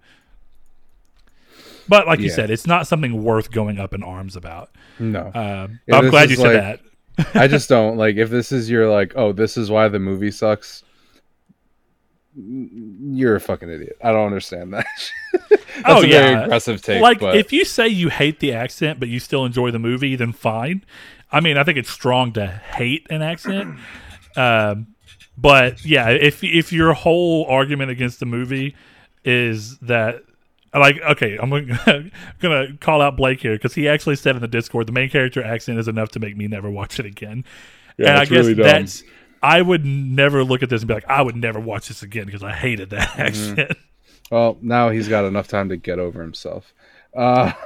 S4: But like you said, it's not something worth going up in arms about.
S3: No.
S4: Um,
S3: Yeah,
S4: I'm glad you said
S3: like-
S4: that.
S3: I [laughs] just don't like if this is your like, oh, this is why the movie sucks. You're a fucking idiot. I don't understand that. [laughs] That's
S4: Oh,
S3: a
S4: yeah.
S3: very aggressive take.
S4: like
S3: but
S4: if you say you hate the accent but you still enjoy the movie, then fine. I mean, I think it's strong to hate an accent. [clears throat] Um, but yeah, if if your whole argument against the movie is that like okay, I'm gonna, [laughs] gonna call out Blake here because he actually said in the Discord the main character accent is enough to make me never watch it again.
S3: Yeah,
S4: and I guess
S3: really dumb.
S4: that's I would never look at this and be like, I would never watch this again because I hated that [laughs]
S3: Mm-hmm. well, now he's got enough time to get over himself. Uh, [laughs]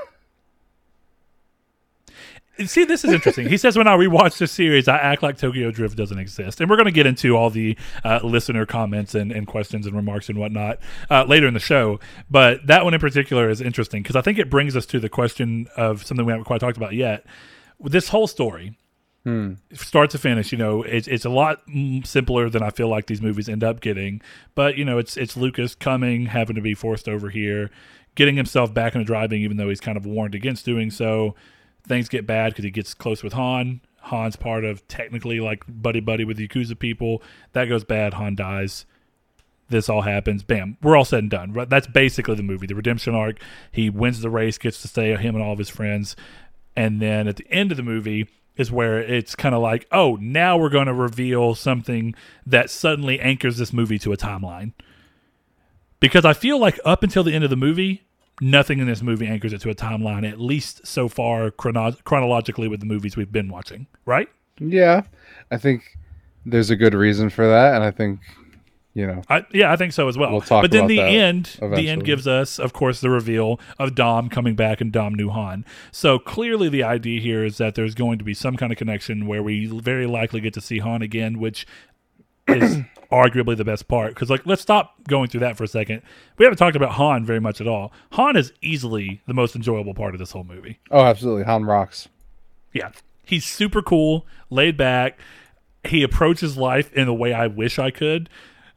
S4: See, this is interesting. he says, when I rewatch the series, I act like Tokyo Drift doesn't exist. And we're going to get into all the uh, listener comments and, and questions and remarks and whatnot uh, later in the show. But that one in particular is interesting because I think it brings us to the question of something we haven't quite talked about yet. This whole story, Hmm. start to finish, you know, it's it's a lot simpler than I feel like these movies end up getting. But you know, it's it's Lucas coming, having to be forced over here, getting himself back into driving, even though he's kind of warned against doing so. Things get bad because he gets close with Han. Han's part of technically like buddy buddy with the Yakuza people. That goes bad. Han dies. This all happens. Bam. We're all said and done. That's basically the movie. The redemption arc. He wins the race, gets to stay, with him and all of his friends. And then at the end of the movie is where it's kind of like, oh, now we're going to reveal something that suddenly anchors this movie to a timeline. Because I feel like up until the end of the movie, nothing in this movie anchors it to a timeline, at least so far chrono- chronologically with the movies we've been watching, right?
S3: Yeah, I think there's a good reason for that, and I think you know,
S4: I, yeah, I think so as well.
S3: We'll talk
S4: but then
S3: about
S4: the end, the end gives us, of course, the reveal of Dom coming back and Dom knew Han. So clearly, the idea here is that there's going to be some kind of connection where we very likely get to see Han again, which is [coughs] arguably the best part. Because, like, let's stop going through that for a second. We haven't talked about Han very much at all. Han is easily the most enjoyable part of this whole movie.
S3: oh, absolutely, Han rocks.
S4: Yeah. He's super cool, laid back. He approaches life in the way I wish I could.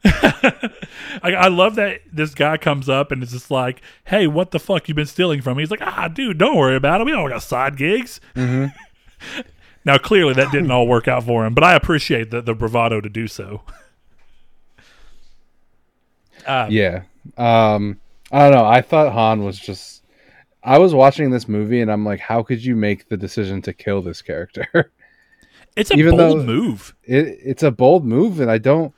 S4: [laughs] I, I love that this guy comes up and is just like, "Hey, what the fuck you been stealing from me?" He's like, "Ah, dude, don't worry about it. We all got side gigs." [laughs] now, clearly, that didn't all work out for him, but I appreciate the, the bravado to do so. Uh, [laughs]
S3: Yeah. Um, I don't know. I thought Han was just. I was watching this movie and I'm like, how could you make the decision to kill this character?
S4: It's a
S3: Even
S4: bold move.
S3: it, it's a bold move, and I don't.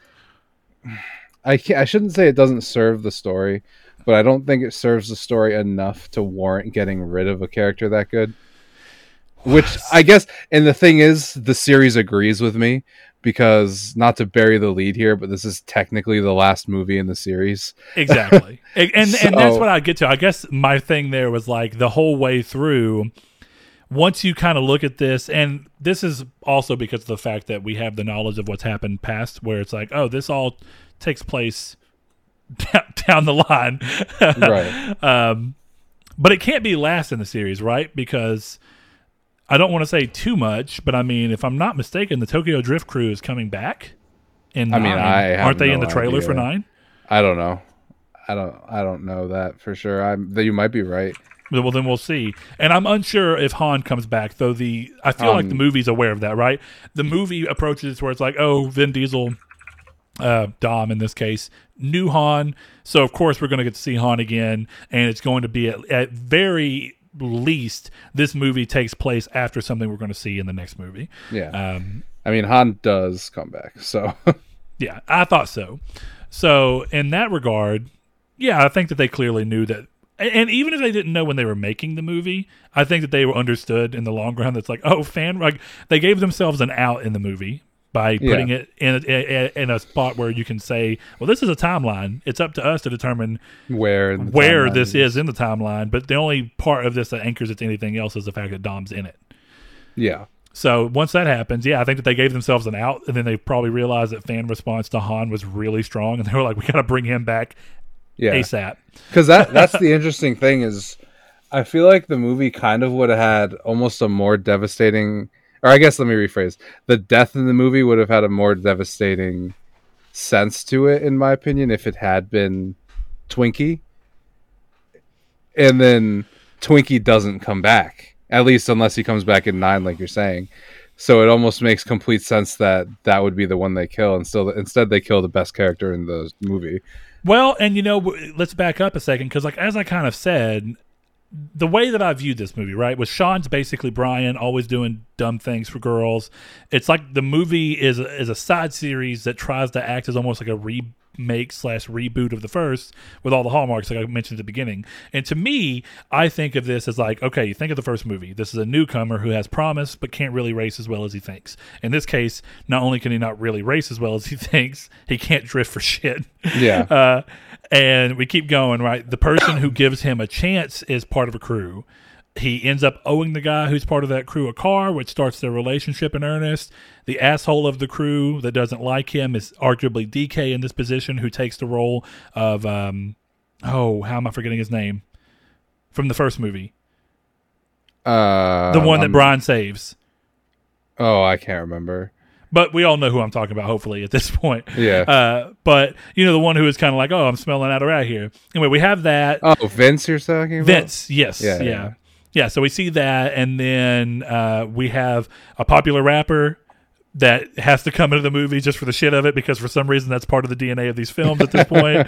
S3: I can't, I shouldn't say it doesn't serve the story, but I don't think it serves the story enough to warrant getting rid of a character that good. Which I guess, and the thing is, the series agrees with me because not to bury the lead here, but this is technically the last movie in the series.
S4: exactly [laughs] and and, and that's what i get to i guess my thing there was like the whole way through once you kind of look at this and this is also because of the fact that we have the knowledge of what's happened past where it's like oh this all takes place down, [laughs] down the line [laughs]
S3: Right.
S4: um but it can't be last in the series right because i don't want to say too much but i mean if i'm not mistaken the tokyo drift crew is coming back in
S3: I mean,
S4: nine.
S3: I have
S4: aren't they in the trailer for nine
S3: I don't know. I don't. I don't know that for sure. I'm. That you might be right.
S4: Well, then we'll see. And I'm unsure if Han comes back, though. The I feel like
S3: Um,
S4: the movie's aware of that, right? The movie approaches where it's like, oh, Vin Diesel, uh, Dom in this case, knew Han, so of course we're going to get to see Han again, and it's going to be at, at very least this movie takes place after something we're going to see in the next movie.
S3: Yeah.
S4: Um,
S3: I mean, Han does come back. So [laughs]
S4: Yeah, I thought so. So in that regard, yeah, I think that they clearly knew that. And- even if they didn't know when they were making the movie, I think that they were understood in the long run. That's like, oh, fan, like they gave themselves an out in the movie by putting
S3: Yeah.
S4: it in a, in a spot where you can say, well, this is a timeline. It's up to us to determine
S3: where
S4: where this is in the timeline. But the only part of this that anchors it to anything else is the fact that Dom's in it.
S3: Yeah.
S4: So once that happens, yeah, I think that they gave themselves an out, and then they probably realized that fan response to Han was really strong, and they were like, "We got to bring him back
S3: Yeah.
S4: ASAP."
S3: Because that that's the interesting thing is i feel like the movie kind of would have had almost a more devastating or i guess let me rephrase. The death in the movie would have had a more devastating sense to it in my opinion if it had been twinkie. And then twinkie doesn't come back at least unless he comes back in nine like you're saying. So it almost makes complete sense that that would be the one they kill and still instead they kill the best character in the movie
S4: Well, and you know, let's back up a second because, like, as I kind of said, the way that I viewed this movie, right, was Sean's basically Brian always doing dumb things for girls. It's like the movie is a, is a side series that tries to act as almost like a remake slash reboot of the first with all the hallmarks, like I mentioned at the beginning. And to me, I think of this as like, okay, you think of the first movie. This is a newcomer who has promise but can't really race as well as he thinks. In this case, not only can he not really race as well as he [laughs] thinks, he can't drift for shit.
S3: yeah [laughs]
S4: Uh, and we keep going, right? The person who gives him a chance is part of a crew. He ends up owing the guy who's part of that crew a car, which starts their relationship in earnest. The asshole of the crew that doesn't like him is arguably DK in this position, who takes the role of, um, oh, how am I forgetting his name? From the first movie.
S3: uh
S4: The one that
S3: I'm-
S4: Brian saves.
S3: Oh, I can't remember.
S4: But we all know who I'm talking about, hopefully, at this [laughs] point.
S3: Yeah.
S4: Uh, but, you know, the one who is kind of like, oh, I'm smelling out of rat here. Anyway, we have that.
S3: oh, Vince, you're talking about?
S4: Vince, yes, yeah,
S3: Yeah,
S4: yeah. yeah, so we see that, and then uh, we have a popular rapper that has to come into the movie just for the shit of it because for some reason that's part of the DNA of these films at this [laughs] point.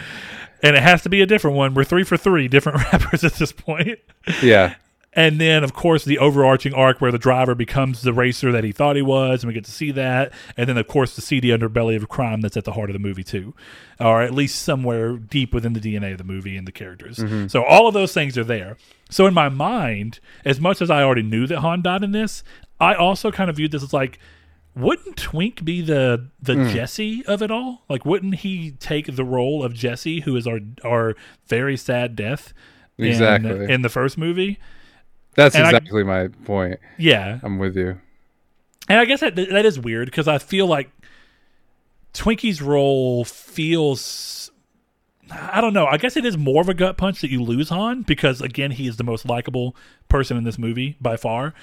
S4: and it has to be a different one. We're three for three different [laughs] rappers at this point.
S3: Yeah.
S4: And then, of course, the overarching arc where the driver becomes the racer that he thought he was, and we get to see that. And then, of course, the seedy underbelly of crime that's at the heart of the movie, too, or at least somewhere deep within the DNA of the movie and the characters. Mm-hmm. So, all of those things are there. So, in my mind, as much as I already knew that Han died in this, I also kind of viewed this as like, wouldn't Twink be the the mm. Jesse of it all? Like, wouldn't he take the role of Jesse, who is our our very sad death in,
S3: Exactly.
S4: in the first movie?
S3: That's
S4: And I-
S3: exactly my point.
S4: Yeah,
S3: I'm with you.
S4: and I guess that that is weird because I feel like Twinkie's role feels. I don't know. I guess it is more of a gut punch that you lose Han because again he is the most likable person in this movie by far.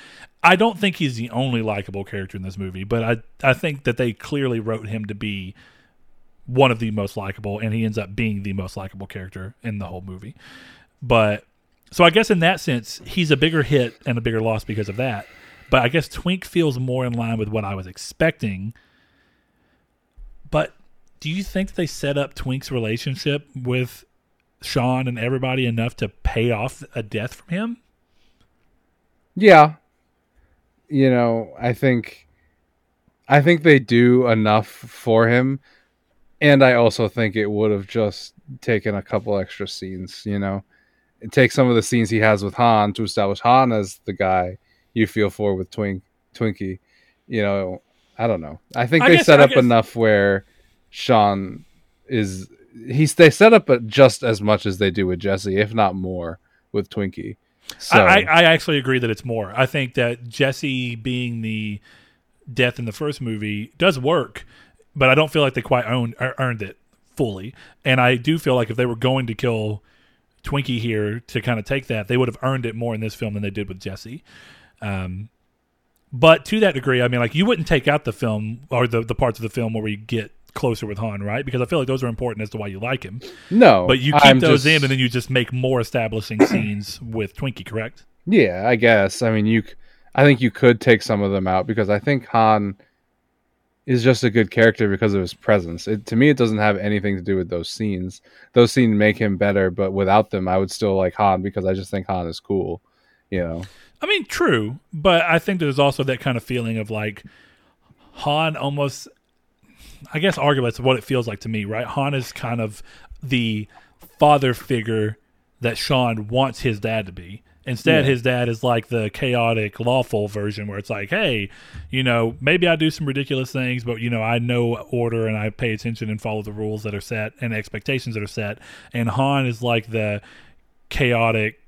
S4: I don't think he's the only likable character in this movie, but I I think that they clearly wrote him to be one of the most likable, and he ends up being the most likable character in the whole movie. But so I guess in that sense, he's a bigger hit and a bigger loss because of that. But I guess Twink feels more in line with what I was expecting. But do you think that they set up Twink's relationship with Sean and everybody enough to pay off a death from him?
S3: Yeah. You know, I think I think they do enough for him and I also think it would have just taken a couple extra scenes, you know. Take some of the scenes he has with Han to establish Han as the guy you feel for with Twink Twinkie. You know, I don't know. I think
S4: I
S3: they
S4: guess-
S3: set
S4: I
S3: up
S4: guess-
S3: enough where Sean is he's they set up just as much as they do with Jesse, if not more, with Twinkie. So
S4: I, I, actually agree that it's more. I think that Jesse being the death in the first movie does work, but I don't feel like they quite owned, earned it fully. And I do feel like if they were going to kill Twinkie here to kind of take that, they would have earned it more in this film than they did with Jesse. Um, but to that degree, I mean, like you wouldn't take out the film or the, the parts of the film where we get closer with Han, right? Because I feel like those are important as to why you like him.
S3: no,
S4: But you keep
S3: I'm
S4: those
S3: just-
S4: in, and then you just make more establishing [clears throat] scenes with Twinkie, correct?
S3: Yeah, I guess. I mean, you. I think you could take some of them out because I think Han is just a good character because of his presence. It, to me, it doesn't have anything to do with those scenes. Those scenes make him better, but without them, I would still like Han because I just think Han is cool. You know.
S4: I mean, true, but I think there's also that kind of feeling of like Han almost, I guess, arguably it's what it feels like to me, right? Han is kind of the father figure that Sean wants his dad to be. Instead,
S3: Yeah.
S4: his dad is like the chaotic, lawful version where it's like, hey, you know, maybe I do some ridiculous things, but, you know, I know order and I pay attention and follow the rules that are set and expectations that are set. And Han is like the chaotic,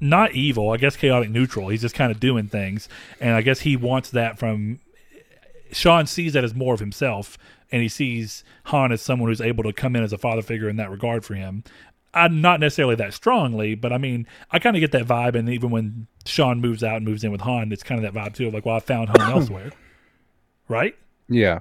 S4: not evil, I guess chaotic neutral. He's just kind of doing things. And I guess he wants that from Sean sees that as more of himself, and he sees Han as someone who's able to come in as a father figure in that regard for him. I'm not necessarily that strongly, but I mean, I kind of get that vibe. And even when Sean moves out and moves in with Han, it's kind of that vibe too of like, well, I found home [clears throat] elsewhere, right?
S3: Yeah.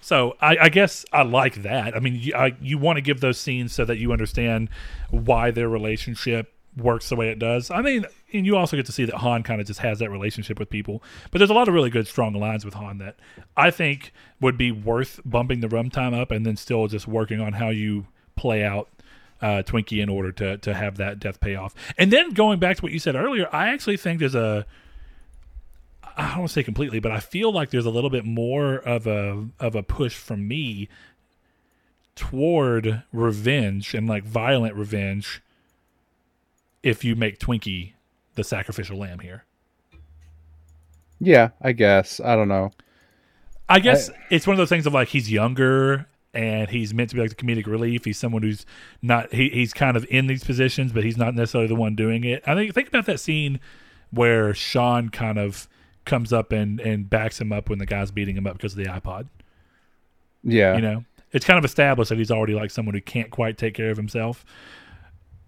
S4: So I, I guess I like that. I mean, you, I, you want to give those scenes so that you understand why their relationship works the way it does. I mean, and you also get to see that Han kind of just has that relationship with people. But there's a lot of really good, strong lines with Han that I think would be worth bumping the runtime up and then still just working on how you play out uh, Twinkie in order to to have that death payoff. And then going back to what you said earlier, I actually think there's a I don't want to say completely, but I feel like there's a little bit more of a of a push from me toward revenge and like violent revenge if you make Twinkie the sacrificial lamb here.
S3: Yeah, I guess. I don't know.
S4: I guess it's one of those things of like he's younger and he's meant to be like the comedic relief. He's someone who's not he, he's kind of in these positions, but he's not necessarily the one doing it. I think think about that scene where Sean kind of comes up and and backs him up when the guy's beating him up because of the iPod.
S3: Yeah.
S4: You know, it's kind of established that he's already like someone who can't quite take care of himself.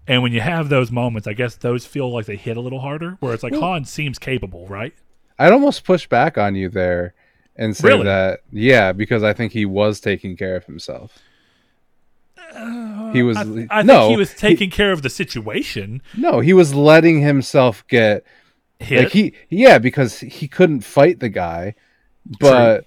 S4: And when you have those moments, I guess those feel like they hit a little harder. Where it's like Han seems capable, right?
S3: I'd almost push back on you there and say
S4: Really?
S3: that yeah, because I think he was taking care of himself.
S4: Uh,
S3: he was
S4: I, I
S3: no
S4: think he was taking care of the situation.
S3: no he was letting himself get
S4: Hit.
S3: like he yeah because he couldn't fight the guy but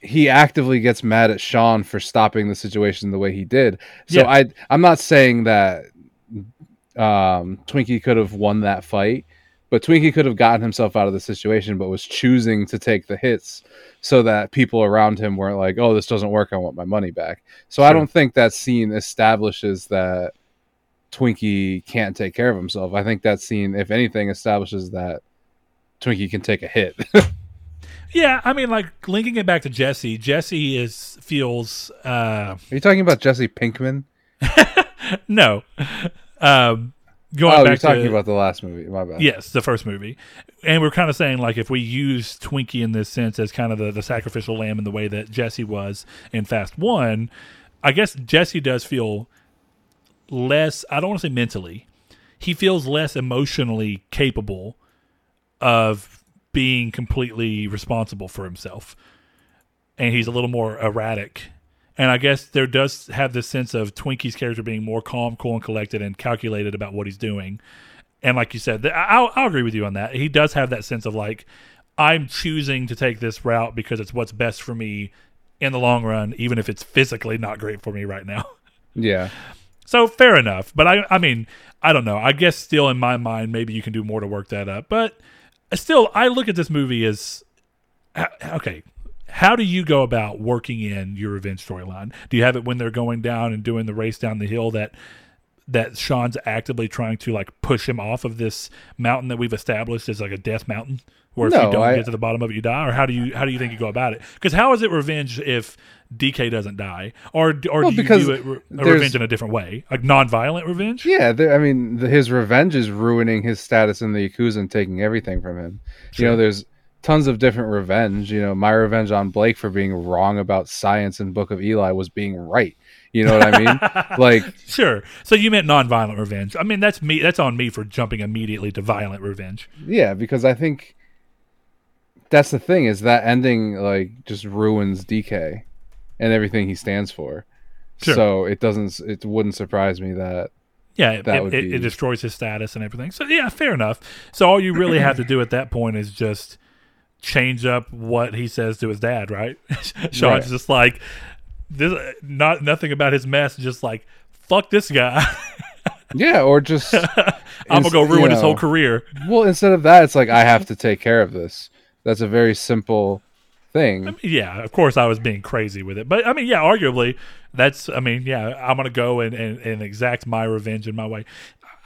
S3: he actively gets mad at Sean for stopping the situation the way he did so
S4: Yeah.
S3: i i'm not saying that um twinkie could have won that fight but twinkie could have gotten himself out of the situation but was choosing to take the hits so that people around him weren't like oh this doesn't work i want my money back so i don't think that scene establishes that Twinkie can't take care of himself. I think that scene, if anything, establishes that Twinkie can take a hit. [laughs]
S4: yeah, I mean, like linking it back to Jesse. Jesse is feels uh,
S3: Are you talking about Jesse Pinkman? [laughs]
S4: no. Um, going
S3: oh,
S4: back
S3: you're talking
S4: to
S3: about the last movie. My bad.
S4: yes, the first movie, and we're kind of saying like if we use Twinkie in this sense as kind of the, the sacrificial lamb in the way that Jesse was in Fast One, I guess Jesse does feel less. I don't want to say mentally. He feels less emotionally capable of being completely responsible for himself, and he's a little more erratic. And I guess there does have this sense of Twinkie's character being more calm, cool, and collected, and calculated about what he's doing. And like you said, I'll, I'll agree with you on that. He does have that sense of like, I'm choosing to take this route because it's what's best for me in the long run, even if it's physically not great for me right now. [laughs]
S3: Yeah.
S4: So fair enough. But I, I mean, I don't know. I guess still in my mind, maybe you can do more to work that up. But still, I look at this movie as uh, okay. How do you go about working in your revenge storyline? Do you have it when they're going down and doing the race down the hill that that Sean's actively trying to like push him off of this mountain that we've established as like a death mountain, where if you don't
S3: I-
S4: get to the bottom of it, you die? Or how do you how do you think you go about it? Because how is it revenge if DK doesn't die, or or
S3: Well,
S4: do you view it re- a revenge in a different way, like non-violent revenge?
S3: Yeah. there- I mean, the, his revenge is ruining his status in the Yakuza and taking everything from him. You know, there's tons of different revenge. You know, my revenge on Blake for being wrong about science in Book of Eli was being right. You know what I mean? [laughs] like,
S4: Sure. So you meant non-violent revenge. I mean, that's me. That's on me for jumping immediately to violent revenge.
S3: Yeah, because I think that's the thing is that ending like just ruins DK and everything he stands for.
S4: Sure.
S3: So it doesn't it wouldn't surprise me that
S4: Yeah, it,
S3: That
S4: it,
S3: be-
S4: it destroys his status and everything. So yeah, fair enough. So all you really have to do at that point is just change up what he says to his dad, right? [laughs] Sean's
S3: Right.
S4: just like this. Not nothing about his mess. Just like fuck this guy. [laughs]
S3: yeah, or just [laughs]
S4: I'm gonna go ruin
S3: you
S4: his whole career.
S3: Well, instead of that, it's like I have to take care of this. That's a very simple thing.
S4: Yeah, of course I was being crazy with it. But I mean, yeah, arguably that's I mean, yeah, I'm gonna go and, and, and exact my revenge in my way.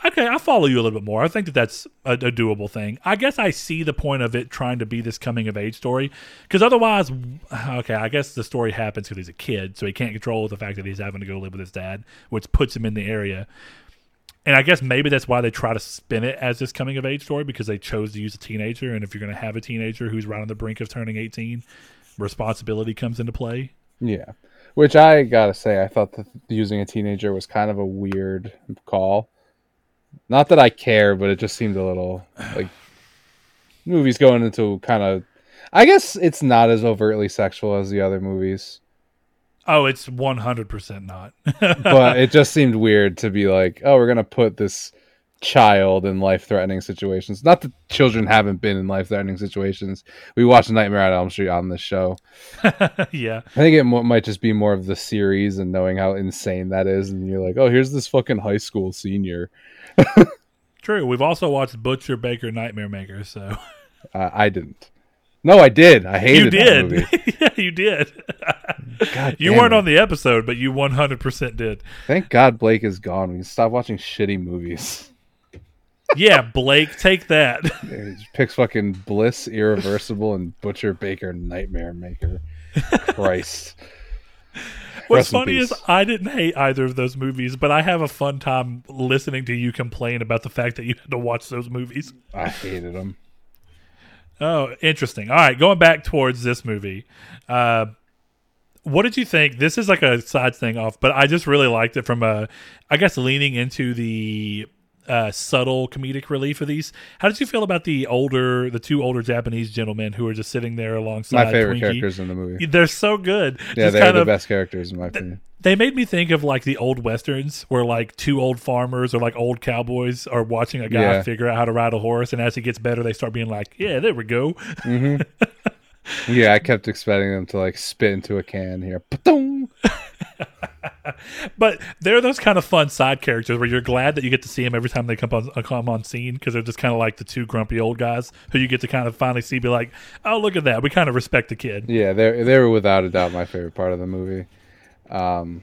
S4: Okay, I follow you a little bit more. I think that that's a, a doable thing. I guess I see the point of it trying to be this coming of age story because otherwise, okay, I guess the story happens because he's a kid, so he can't control the fact that he's having to go live with his dad, which puts him in the area. And I guess maybe that's why they try to spin it as this coming of age story because they chose to use a teenager. And if you're going to have a teenager who's right on the brink of turning 18, responsibility comes into play.
S3: Yeah. Which I gotta say, I thought that using a teenager was kind of a weird call. Not that I care, but it just seemed a little like movies going into kind of. I guess it's not as overtly sexual as the other movies,
S4: Oh, it's 100% not. [laughs]
S3: but it just seemed weird to be like, oh, we're gonna put this child in life-threatening situations. Not that children haven't been in life-threatening situations. We watched Nightmare on Elm Street on this show. [laughs]
S4: yeah.
S3: I think it mo- might just be more of the series and knowing how insane that is, and you're like, oh, here's this fucking high school senior. [laughs]
S4: True. We've also watched Butcher, Baker, Nightmare Maker. So
S3: Uh, I didn't. No, I did. I hated
S4: you did. [laughs] yeah, you did.
S3: God
S4: you weren't
S3: it.
S4: on the episode, but you 100% did.
S3: Thank God Blake is gone. We can stop watching shitty movies.
S4: Yeah, Blake, take that. [laughs]
S3: He picks fucking Bliss, Irreversible, and Butcher Baker Nightmare Maker. Christ.
S4: What's
S3: Rest
S4: funny is. I didn't hate either of those movies, but I have a fun time listening to you complain about the fact that you had to watch those movies.
S3: I hated them.
S4: Oh, interesting. All right, going back towards this movie. Uh, what did you think? This is like a side thing off, but I just really liked it from a, I guess, leaning into the uh, subtle comedic relief of these. How did you feel about the older, the two older Japanese gentlemen who are just sitting there alongside
S3: My favorite
S4: Twinkie?
S3: characters in the movie.
S4: They're so good.
S3: Yeah,
S4: Just
S3: they're the
S4: of-
S3: best characters in my opinion.
S4: They made me think of like the old westerns where like two old farmers or like old cowboys are watching a guy
S3: Yeah.
S4: figure out how to ride a horse, and as he gets better, they start being like, "Yeah, there we go." [laughs]
S3: Yeah, I kept expecting them to like spit into a can here. [laughs] [laughs]
S4: But they're those kind of fun side characters where you're glad that you get to see them every time they come on come on scene because they're just kind of like the two grumpy old guys who you get to kind of finally see be like, "Oh, look at that! We kind of respect the kid."
S3: Yeah, they they were without a doubt my favorite part of the movie. Um,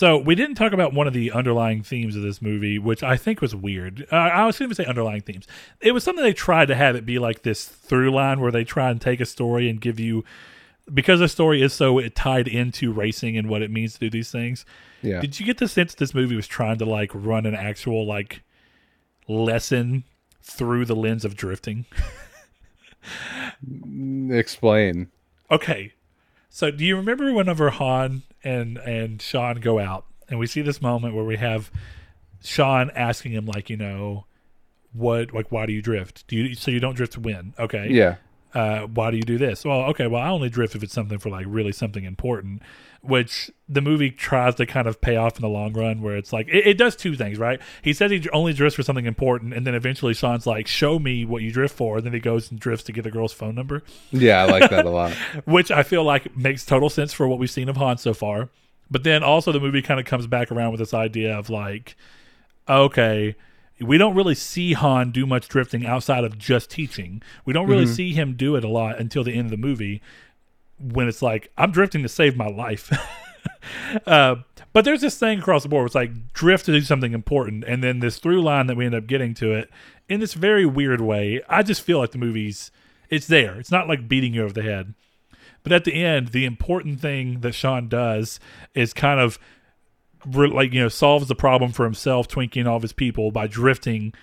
S4: So we didn't talk about one of the underlying themes of this movie, which I think was weird. Uh, I was going to say underlying themes. It was something they tried to have it be like this through line where they try and take a story and give you because the story is so tied into racing and what it means to do these things.
S3: yeah,
S4: Did you get the sense this movie was trying to like run an actual like lesson through the lens of drifting?
S3: explain.
S4: Okay. So do you remember whenever Han and and Sean go out and we see this moment where we have Sean asking him like, you know, what like why do you drift? Do you so you don't drift to win? Okay.
S3: Yeah,
S4: Uh why do you do this? Well, okay, well I only drift if it's something for like really something important, which the movie tries to kind of pay off in the long run where it's like it, it does two things, right? He says he only drifts for something important and then eventually Sean's like, Show me what you drift for, and then he goes and drifts to get the girl's phone number
S3: yeah, I like that a lot. [laughs]
S4: which I feel like makes total sense for what we've seen of Han so far. But then also the movie kind of comes back around with this idea of like, okay, we don't really see Han do much drifting outside of just teaching. We don't really mm-hmm. see him do it a lot until the end of the movie when it's like, I'm drifting to save my life. [laughs] uh, but there's this thing across the board. It's like drift to do something important, and then this through line that we end up getting to it in this very weird way. I just feel like the movie's it's there. It's not like beating you over the head. But at the end, the important thing that Sean does is kind of like you know solves the problem for himself, Twinkie and all of his people by drifting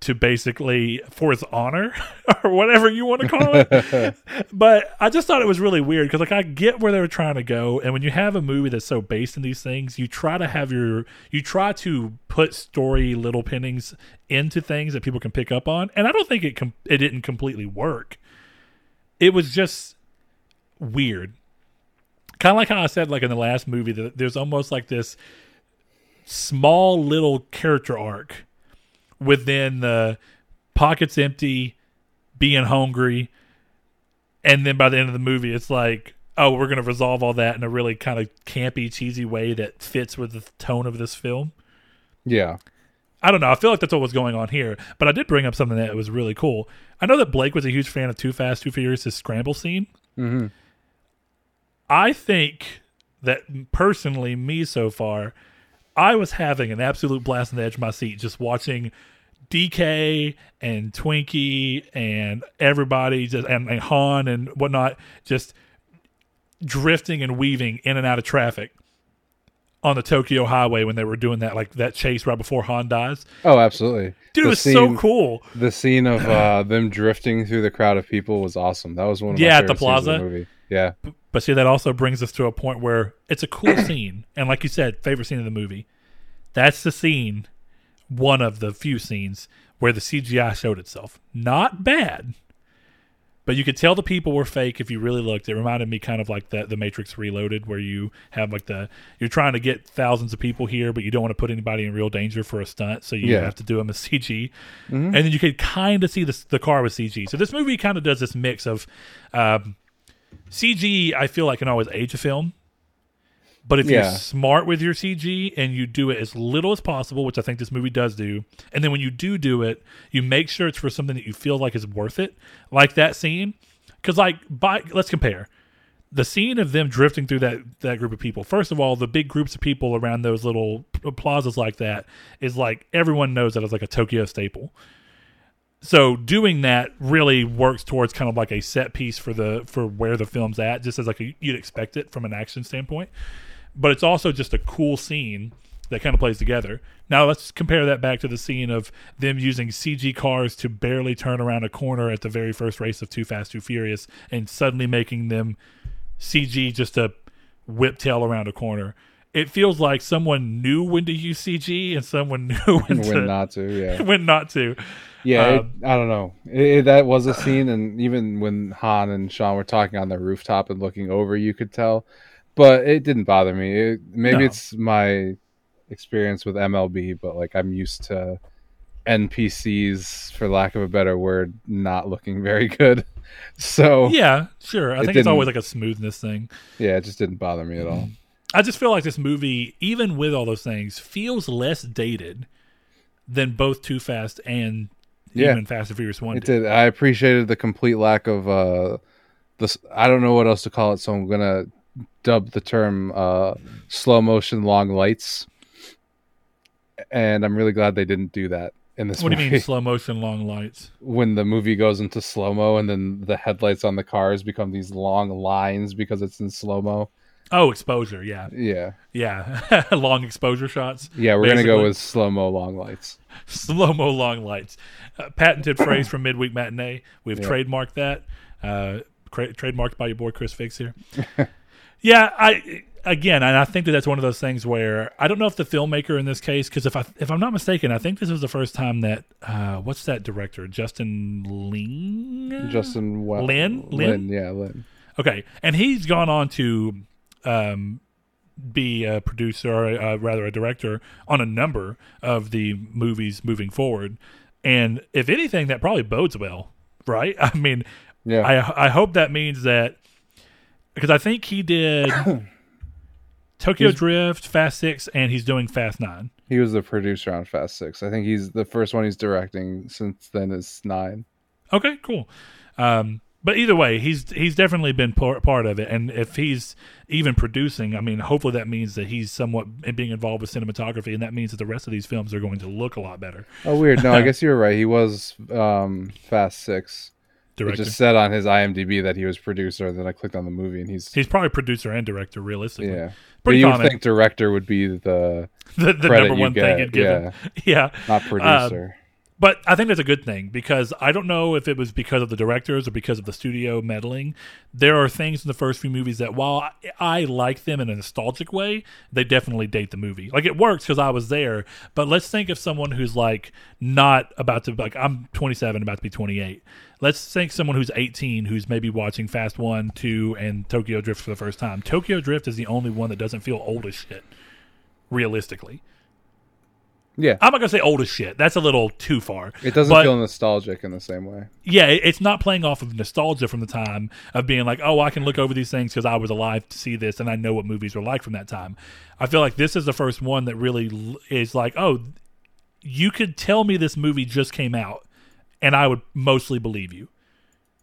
S4: to basically for his honor [laughs] or whatever you want to call it. [laughs] but I just thought it was really weird because like I get where they were trying to go, and when you have a movie that's so based in these things, you try to have your you try to put story little pinnings into things that people can pick up on, and I don't think it com- it didn't completely work. It was just weird. Kind of like how I said, like in the last movie, that there's almost like this small little character arc within the pockets empty, being hungry, and then by the end of the movie, it's like, oh, we're gonna resolve all that in a really kind of campy, cheesy way that fits with the tone of this film.
S3: Yeah,
S4: I don't know. I feel like that's what was going on here. But I did bring up something that was really cool. I know that Blake was a huge fan of Too Fast, Too Furious' scramble scene.
S3: hmm
S4: I think that personally, me so far, I was having an absolute blast on the edge of my seat just watching DK and Twinkie and everybody just and, and Han and whatnot just drifting and weaving in and out of traffic on the Tokyo highway when they were doing that like that chase right before Han dies.
S3: Oh, absolutely.
S4: Dude,
S3: The
S4: it was so cool.
S3: The scene of [sighs] uh, them drifting through the crowd of people was awesome. That was one of
S4: Yeah, at the
S3: favorite scenes of
S4: plaza.
S3: movie. Yeah,
S4: But see, that also brings us to a point where it's a cool [clears throat] scene. And like you said, favorite scene of the movie. That's the scene, one of the few scenes where the CGI showed itself. Not bad. But you could tell the people were fake if you really looked. It reminded me kind of like the the Matrix Reloaded, where you have like the you're trying to get thousands of people here, but you don't want to put anybody in real danger for a stunt, so you
S3: Yeah.
S4: have to do them as CG. And then you could kind of see the the car with CG. So this movie kind of does this mix of um, CG. I feel like can always age a film, but if
S3: Yeah.
S4: you're smart with your CG and you do it as little as possible, which I think this movie does do, and then when you do do it, you make sure it's for something that you feel like is worth it, like that scene. Because like, by let's compare the scene of them drifting through that that group of people. First of all, the big groups of people around those little plazas like that is like everyone knows that it's like a Tokyo staple. So doing that really works towards kind of like a set piece for the for where the film's at, just as like a, you'd expect it from an action standpoint. But it's also just a cool scene that kind of plays together. Now let's compare that back to the scene of them using CG cars to barely turn around a corner at the very first race of Too Fast Too Furious, and suddenly making them CG just a whip tail around a corner. It feels like someone knew when to use CG and someone [laughs] knew when, to,
S3: when not to, yeah. [laughs]
S4: when not to.
S3: Yeah, it-
S4: Um,
S3: I don't know. It, it- that was a scene, and even when Han and Sean were talking on the rooftop and looking over, you could tell. But it didn't bother me. It, maybe
S4: No.
S3: it's my experience with MLB, but like I'm used to NPCs, for lack of a better word, not looking [laughs] very good. So
S4: Yeah, sure. I
S3: It
S4: think it's always like a smoothness thing.
S3: yeah, it just didn't bother me at all.
S4: I just feel like this movie, even with all those things, feels less dated than both Too Fast and
S3: Yeah.
S4: even Fast and Furious One.
S3: It
S4: did.
S3: did. I appreciated the complete lack of uh, this. I don't know what else to call it, so I'm gonna dub the term uh, slow motion long lights. And I'm really glad they didn't do that in this
S4: What do you mean slow motion long lights? [laughs]
S3: when the movie goes into slow mo, and then the headlights on the cars become these long lines because it's in slow mo.
S4: Oh, exposure. Yeah,
S3: Yeah,
S4: yeah. [laughs] long exposure shots.
S3: yeah. We're gonna go with slow mo long lights.
S4: slow mo long lights. Uh, patented phrase from Midweek Matinee. We've
S3: Yeah.
S4: trademarked that. Uh, cra- trademarked by your boy Chris Fix here. [laughs] yeah, I again, and I think that that's one of those things where I don't know if the filmmaker in this case, because if I if I'm not mistaken, I think this was the first time that uh, what's that director Justin Ling
S3: Justin Wa-
S4: Lin? Lin?
S3: yeah, Lin.
S4: Okay, and he's gone on to um, be a producer, or uh, rather a director, on a number of the movies moving forward. And if anything, that probably bodes well, right? [laughs] I mean,
S3: Yeah,
S4: I I hope that means that because I think he did [coughs] Tokyo
S3: He's-
S4: Drift, Fast Six, and he's doing Fast Nine.
S3: he was the producer on Fast Six. I think he's the first one he's directing since then is nine.
S4: Okay, cool. Um, but either way, he's he's definitely been part part of it, and if he's even producing, I mean, hopefully that means that he's somewhat being involved with cinematography, and that means that the rest of these films are going to look a lot better.
S3: Oh, weird. No, I [laughs] guess you were right. He was um, Fast Six. It
S4: Director,
S3: just said on his IMDb that he was producer. And then I clicked on the movie, and he's
S4: he's probably producer and director, realistically.
S3: yeah. But
S4: Pretty
S3: you would think director would be the [laughs]
S4: the, the number one thing you'd give him. Yeah, [laughs]
S3: not producer.
S4: But I think that's a good thing because I don't know if it was because of the directors or because of the studio meddling. There are things in the first few movies that, while I, I like them in a nostalgic way, they definitely date the movie. Like it works because I was there. But let's think of someone who's like not about to like I'm 27, about to be 28. Let's think someone who's 18 who's maybe watching Fast One, Two, and Tokyo Drift for the first time. Tokyo Drift is the only one that doesn't feel old as shit. Realistically,
S3: yeah,
S4: I'm not gonna say old as shit. That's a little too far.
S3: it doesn't
S4: but-
S3: feel nostalgic in the same way.
S4: yeah, it's not playing off of nostalgia from the time of being like, oh, I can look over these things because I was alive to see this and I know what movies were like from that time. I feel like this is the first one that really is like, oh, you could tell me this movie just came out and I would mostly believe you.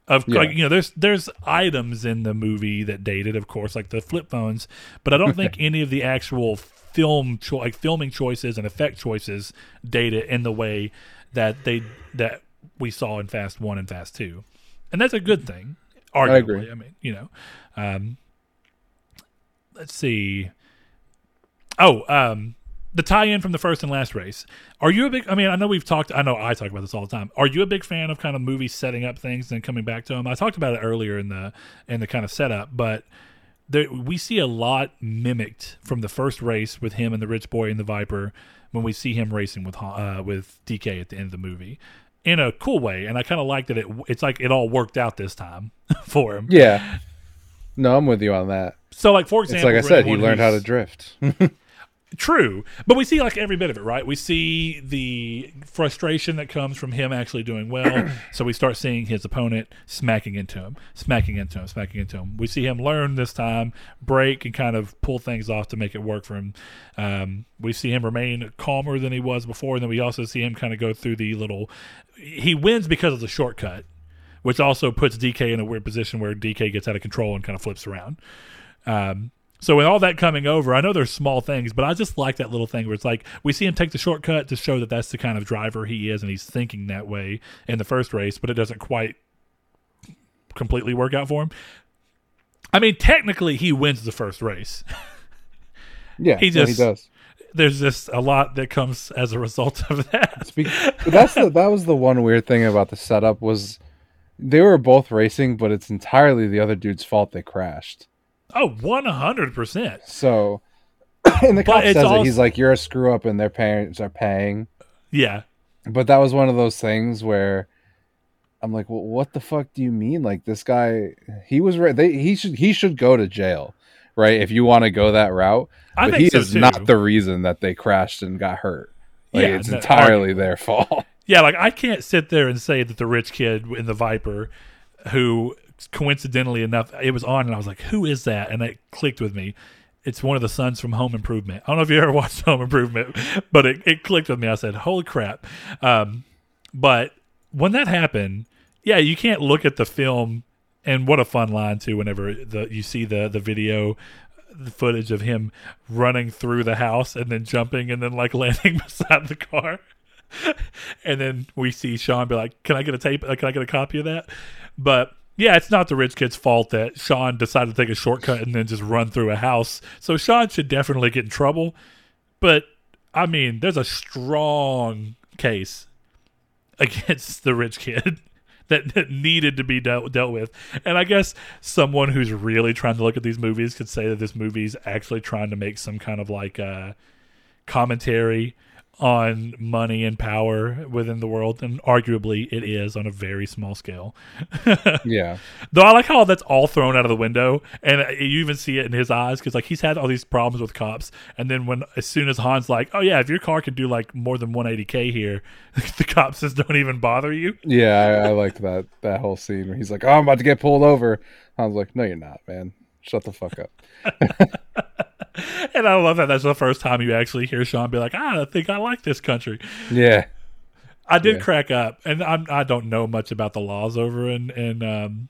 S4: Of
S3: Yeah.
S4: like, you know, there's there's items in the movie that dated, of course, like the flip phones, but I don't think [laughs] any of the actual film cho- like filming choices and effect choices data in the way that they that we saw in Fast One and Fast Two, and that's a good thing. Arguably,
S3: agree.
S4: I mean, you know, um, let's see. Oh, um, the tie-in from the first and last race. Are you a big? I mean, I know we've talked. I know I talk about this all the time. Are you a big fan of kind of movies setting up things and coming back to them? I talked about it earlier in the in the kind of setup, but there, we see a lot mimicked from the first race with him and the rich boy and the Viper when we see him racing with uh, with DK at the end of the movie in a cool way. And I kind of like that it. It's like it all worked out this time [laughs] for him.
S3: Yeah, no, I'm with you on that.
S4: So, like for
S3: It's
S4: example,
S3: like I said, he learned how to drift. [laughs]
S4: True, but we see like every bit of it, right? We see the frustration that comes from him actually doing well. [clears throat] so we start seeing his opponent smacking into him, smacking into him, smacking into him. We see him learn this time, break, and kind of pull things off to make it work for him. Um, we see him remain calmer than he was before, and then we also see him kind of go through the little. He wins because of the shortcut, which also puts DK in a weird position where DK gets out of control and kind of flips around. Um, so with all that coming over, I know there's small things, but I just like that little thing where it's like we see him take the shortcut to show that that's the kind of driver he is, and he's thinking that way in the first race, but it doesn't quite completely work out for him. I mean, technically, he wins the first race. [laughs]
S3: Yeah,
S4: He just-
S3: he does.
S4: There's just a lot that comes as a result of that.
S3: That's the, that was the one weird thing about the setup was they were both racing, but it's entirely the other dude's fault they crashed.
S4: Oh, 100%.
S3: So [coughs] and the cop says it. He's like, "You're a screw up," and their parents are paying.
S4: Yeah,
S3: But that was one of those things where I'm like, well, what the fuck do you mean? Like this guy, he was right. They he should he should go to jail, right? If you want to go that route.
S4: I
S3: but
S4: think
S3: he
S4: so
S3: is
S4: too.
S3: not the reason that they crashed and got hurt. Like
S4: Yeah,
S3: it's
S4: no,
S3: entirely their fault.
S4: Yeah, like I can't sit there and say that the rich kid in the Viper, who coincidentally enough, it was on, and I was like, "Who is that?" And it clicked with me. It's one of the sons from Home Improvement. I don't know if you ever [laughs] watched Home Improvement, but it, it clicked with me. I said, "Holy crap!" Um, but when that happened, yeah, you can't look at the film. And what a fun line too! Whenever the you see the the video the footage of him running through the house and then jumping and then like [laughs] landing beside the car. [laughs] and then we see Sean be like, "Can I get a tape? uh, Can I get a copy of that?" But yeah, it's not the rich kid's fault that Sean decided to take a shortcut and then just run through a house. So Sean should definitely get in trouble. But I mean, there's a strong case against [laughs] the rich kid [laughs] that, that needed to be dealt, dealt with. And I guess someone who's really trying to look at these movies could say that this movie's actually trying to make some kind of like uh, commentary on money and power within the world. And arguably it is on a very small scale. [laughs]
S3: yeah,
S4: Though I like how that's all thrown out of the window, and you even see it in his eyes because like he's had all these problems with cops, and then when as soon as Han's like, "Oh yeah, if your car can do like more than 180k here," [laughs] the cops just don't even bother you.
S3: yeah. I, I liked that that whole scene where he's like, "Oh, I'm about to get pulled over." I was like, "No, you're not, man. Shut the fuck up." [laughs] [laughs]
S4: And I love that that's the first time you actually hear Sean be like, "Ah, I think I like this country."
S3: Yeah,
S4: I did
S3: Yeah.
S4: crack up, and I'm, I don't know much about the laws over in in um,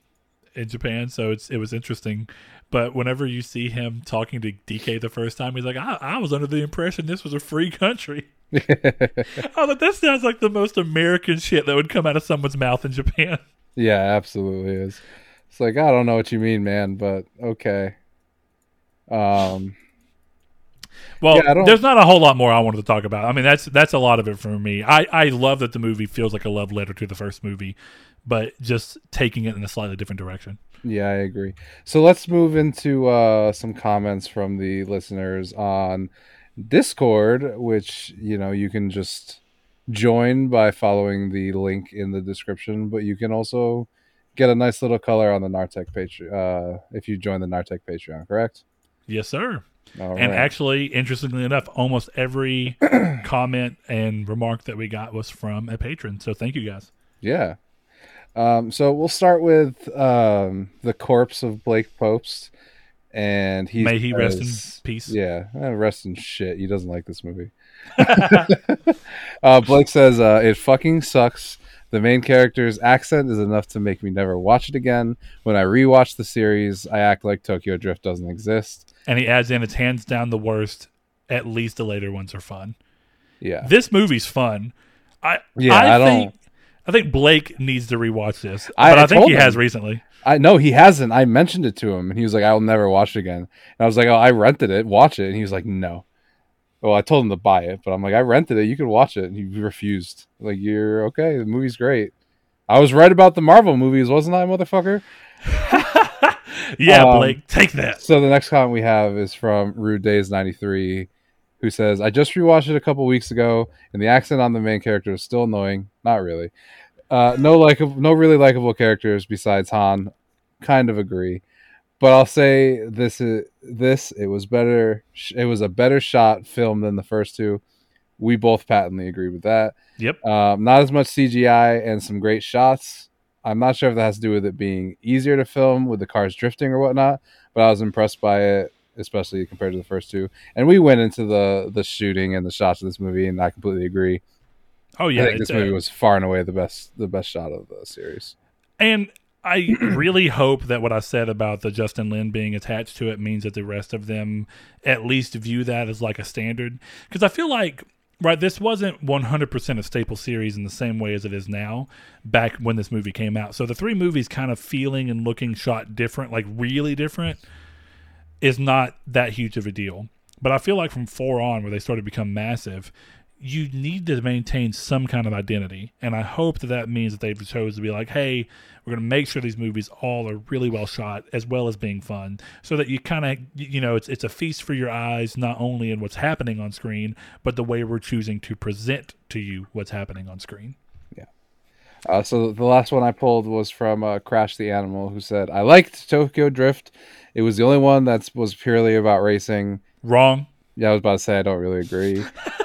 S4: in Japan, so it's it was interesting. But whenever you see him talking to DK the first time, he's like, "I, I was under the impression this was a free country." [laughs] I was like, "That sounds like the most American shit that would come out of someone's mouth in Japan."
S3: yeah, absolutely is. It's like I don't know what you mean, man, but okay. Um,
S4: Well,
S3: Yeah,
S4: there's not a whole lot more I wanted to talk about. I mean, that's that's a lot of it for me. I I love that the movie feels like a love letter to the first movie, but just taking it in a slightly different direction.
S3: Yeah, I agree. So let's move into uh, some comments from the listeners on Discord, which you know you can just join by following the link in the description, but you can also get a nice little color on the Nartec Patreon uh, if you join the Nartec Patreon. Correct?
S4: Yes, sir.
S3: All
S4: And
S3: right.
S4: actually, interestingly enough, almost every [clears throat] comment and remark that we got was from a patron. So thank you guys.
S3: Yeah. Um, so we'll start with um, the corpse of Blake Popes, and he
S4: May he rest in peace.
S3: Yeah, eh, rest in shit. He doesn't like this movie. [laughs] uh, Blake says uh, it fucking sucks. The main character's accent is enough to make me never watch it again. When I rewatch the series, I act like Tokyo Drift doesn't exist.
S4: And he adds in, it's hands down the worst. At least the later ones are fun.
S3: Yeah,
S4: This movie's fun. I
S3: Yeah,
S4: I,
S3: I don't-
S4: think I think Blake needs to rewatch this,
S3: I-
S4: but I,
S3: I
S4: think he
S3: him.
S4: has recently.
S3: I know he hasn't. I mentioned it to him, and he was like, "I'll never watch it again." And I was like, "Oh, I rented it. Watch it." And he was like, "No." Well, I told him to buy it, but I'm like, "I rented it. You can watch it." And he refused. Like, you're okay. The movie's great. I was right about the Marvel movies, wasn't I, motherfucker? [laughs]
S4: Yeah,
S3: Um,
S4: Blake, take that.
S3: So the next comment we have is from Rude Days ninety three, who says, "I just rewatched it a couple weeks ago, and the accent on the main character is still annoying. Not really. Uh, no like no really likable characters besides Han. Kind of agree, but I'll say this is this. It was better. It was a better shot film than the first two. We both patently agree with that.
S4: Yep.
S3: Um, not as much CGI and some great shots. I'm not sure if that has to do with it being easier to film with the cars drifting or whatnot, but I was impressed by it, especially compared to the first two. And we went into the the shooting and the shots of this movie, and I completely agree.
S4: Oh yeah,
S3: I think this movie
S4: uh,
S3: was far and away the best the best shot of the series.
S4: And I [clears throat] really hope that what I said about the Justin Lin being attached to it means that the rest of them at least view that as like a standard. Because I feel like, right, this wasn't 100% a staple series in the same way as it is now, back when this movie came out. So the three movies kind of feeling and looking shot different, like really different, is not that huge of a deal. But I feel like from four on, where they started to become massive, you need to maintain some kind of identity. And I hope that that means that they've chosen to be like, hey, we're going to make sure these movies all are really well shot as well as being fun so that you kind of, you know, it's, it's a feast for your eyes, not only in what's happening on screen, but the way we're choosing to present to you what's happening on screen. Yeah.
S3: Uh, so the last one I pulled was from uh, Crash the Animal, who said, "I liked Tokyo Drift. It was the only one that was purely about racing."
S4: Wrong.
S3: Yeah, I was about to say I don't really agree.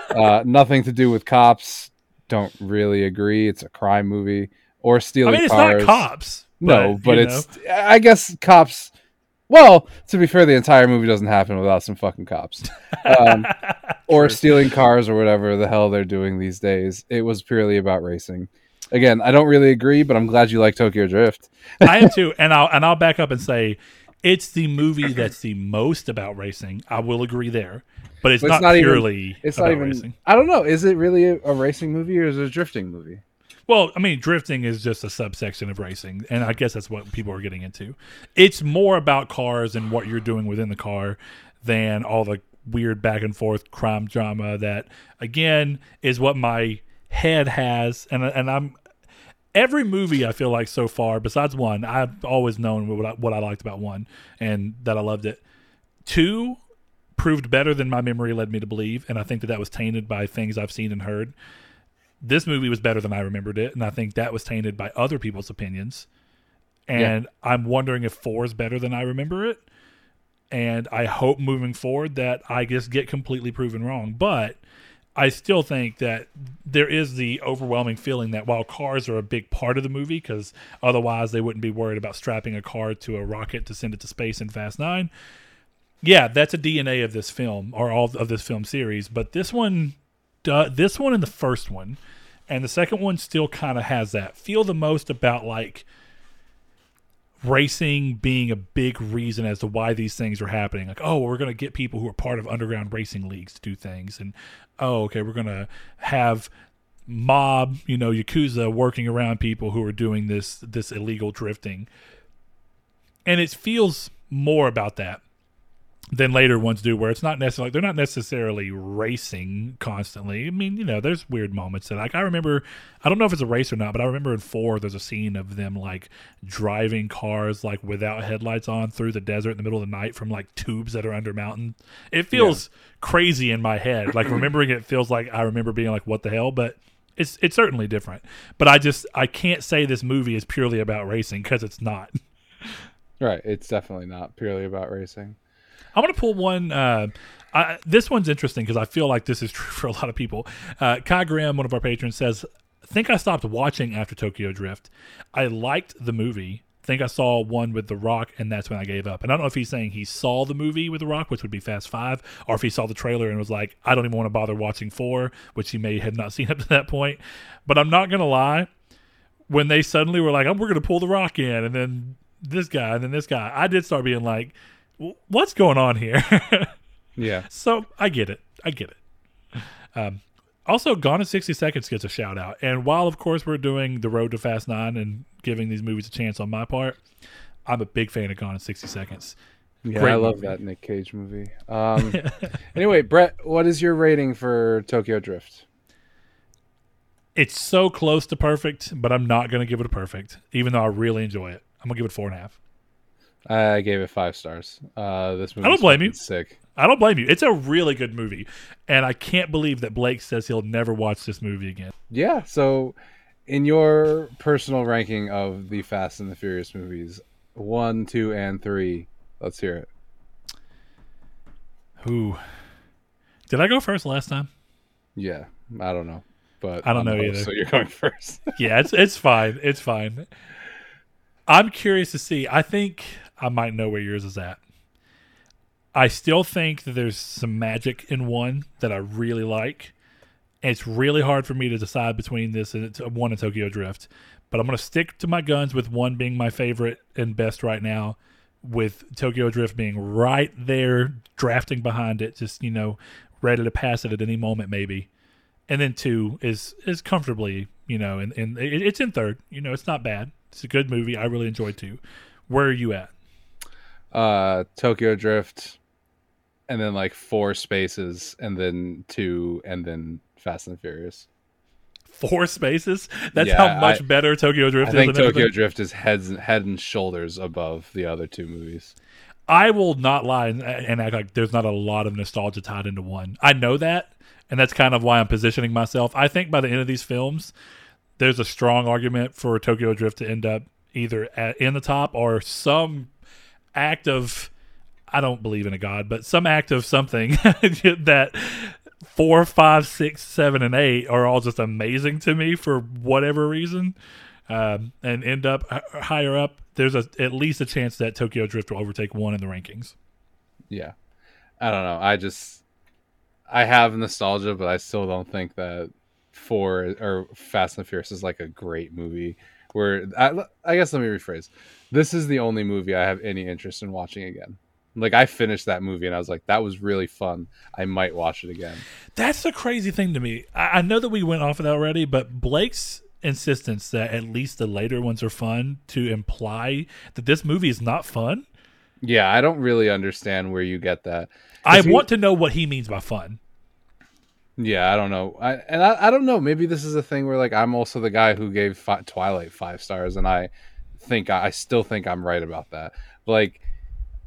S3: uh, [laughs] nothing to do with cops. Don't really agree. It's a crime movie or
S4: I
S3: stealing
S4: mean, it's
S3: cars.
S4: not cops.
S3: No, but
S4: you
S3: it's. I guess cops. Well, to be fair, the entire movie doesn't happen without some fucking cops, um, [laughs] or stealing cars or whatever the hell they're doing these days. It was purely about racing. Again, I don't really agree, but I'm glad you like Tokyo Drift.
S4: I am [laughs] too, and I'll and I'll back up and say it's the movie that's the most about racing. I will agree there, but it's,
S3: But
S4: not,
S3: it's not even-
S4: purely
S3: It's
S4: about
S3: not even.
S4: racing.
S3: I don't know. Is it really a, a racing movie or is it a drifting movie?
S4: Well, I mean, drifting is just a subsection of racing, and I guess that's what people are getting into. It's more about cars and what you're doing within the car than all the weird back and forth crime drama that, again, is what my head has, and and I'm every movie I feel like so far, besides one, I've always known what I, what I liked about one and that I loved it. Two proved better than my memory led me to believe, and I think that that was tainted by things I've seen and heard. This movie was better than I remembered it, and I think that was tainted by other people's opinions. And I'm wondering if four is better than I remember it. And I hope moving forward that I just get completely proven wrong. But I still think that there is the overwhelming feeling that while cars are a big part of the movie, because otherwise they wouldn't be worried about strapping a car to a rocket to send it to space in Fast Nine. Yeah, that's a DNA of this film or all of this film series. But this one, this one and the first one, and the second one still kind of has that feel the most about like racing being a big reason as to why these things are happening. Like, oh, we're going to get people who are part of underground racing leagues to do things, and oh, okay, we're going to have mob, you know, yakuza working around people who are doing this this illegal drifting, and it feels more about that than later ones do where it's not necessarily they're not necessarily racing constantly. I mean you know there's weird moments that like i remember i don't know if it's a race or not but i remember in four there's a scene of them like driving cars like without headlights on through the desert in the middle of the night from like tubes that are under mountain. It feels crazy in my head. Like [laughs] remembering it feels like i remember being like what the hell? But it's it's certainly different. But i just i can't say this movie is purely about racing because it's not.
S3: Right. It's definitely not purely about racing.
S4: I'm going to pull one. Uh, I, this one's interesting because I feel like this is [laughs] true for a lot of people. Uh, Kai Graham, one of our patrons, says, "Think I stopped watching after Tokyo Drift. I liked the movie. Think I saw one with The Rock, and that's when I gave up. And I don't know if he's saying he saw the movie with The Rock, which would be Fast Five, or if he saw the trailer and was like, I don't even want to bother watching four, which he may have not [laughs] seen up to that point. But I'm not to lie. When they suddenly were like, oh, we're going to pull The Rock in, and then this guy, and then this guy, I did start being like, "W- what's going on here? [laughs]
S3: Yeah.
S4: So I get it. I get it. Um, also, Gone in 60 Seconds gets a shout out. And while, of course, we're doing The Road to Fast 9 and giving these movies a chance on my part, I'm a big fan of Gone in 60 Seconds.
S3: Yeah,
S4: Great
S3: I love
S4: movie.
S3: that Nick Cage movie. Um, [laughs] anyway, Brett, what is your rating for Tokyo Drift?
S4: It's so close to perfect, but I'm not going to give it a perfect, even though I really enjoy it. I'm going to give it four and a half.
S3: I gave it five stars. Uh, this movie.
S4: I don't blame you.
S3: Sick.
S4: I don't blame you. It's a really good movie. And I can't believe that Blake says he'll never watch this movie again.
S3: Yeah. So, in your personal ranking of the Fast and the Furious movies, one, two, and three, let's hear it.
S4: Who? Did I go first last time?
S3: Yeah, I don't know, but
S4: I don't
S3: I'm
S4: know either.
S3: So [laughs] you're going first.
S4: yeah, it's it's fine. It's fine. I'm curious to see. I think I might know where yours is at. I still think that there's some magic in one that I really like. It's really hard for me to decide between this and one and Tokyo Drift. But I'm going to stick to my guns with one being my favorite and best right now, with Tokyo Drift being right there, drafting behind it, just, you know, ready to pass it at any moment, maybe and then two is is comfortably you know and, and it, it's in third you know it's not bad it's a good movie i really enjoyed two where are you at
S3: uh, Tokyo Drift, and then like four spaces, and then two, and then Fast and Furious.
S4: Four spaces. That's
S3: Yeah,
S4: how much
S3: I-
S4: better Tokyo Drift
S3: I
S4: is.
S3: think Tokyo
S4: everything.
S3: Drift is heads head and shoulders above the other two movies.
S4: I will not lie and, and act like there's not a lot of nostalgia tied into one. I know that, and that's kind of why I'm positioning myself. I think by the end of these films, there's a strong argument for Tokyo Drift to end up either at, in the top or some act of I don't believe in a god, but some act of something [laughs] that four, five, six, seven, and eight are all just amazing to me for whatever reason, um, and end up higher up. There's a, at least a chance that Tokyo Drift will overtake one in the rankings.
S3: Yeah. I don't know. I just I have nostalgia, but I still don't think that four or Fast and Furious is like a great movie. Where I, I guess let me rephrase. This is the only movie I have any interest in watching again. Like I finished that movie and I was like, that was really fun. I might watch it again.
S4: That's the crazy thing to me. I, I know that we went off of that already, but Blake's insistence that at least the later ones are fun to imply that this movie is not fun.
S3: Yeah, I don't really understand where you get that.
S4: I
S3: he-
S4: want to know what he means by fun.
S3: Yeah, I don't know. I and I, I don't know. Maybe this is a thing where like I'm also the guy who gave fi- Twilight five stars, and I think I still think I'm right about that. But, like,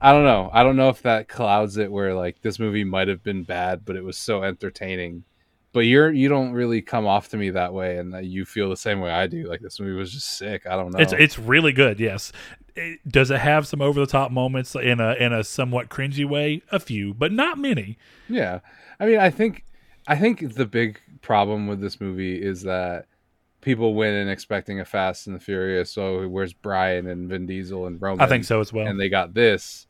S3: I don't know. I don't know if that clouds it where like this movie might have been bad, but it was so entertaining. But you're you don't really come off to me that way, and that you feel the same way I do. Like this movie was just sick. I don't know.
S4: It's it's really good. Yes. It- does it have some over the top moments in a in a somewhat cringy way? A few, but not many.
S3: Yeah. I mean, I think I think the big problem with this movie is that people went in expecting a Fast and the Furious. So where's Brian and Vin Diesel and Roman?
S4: I think so as well.
S3: And they got this,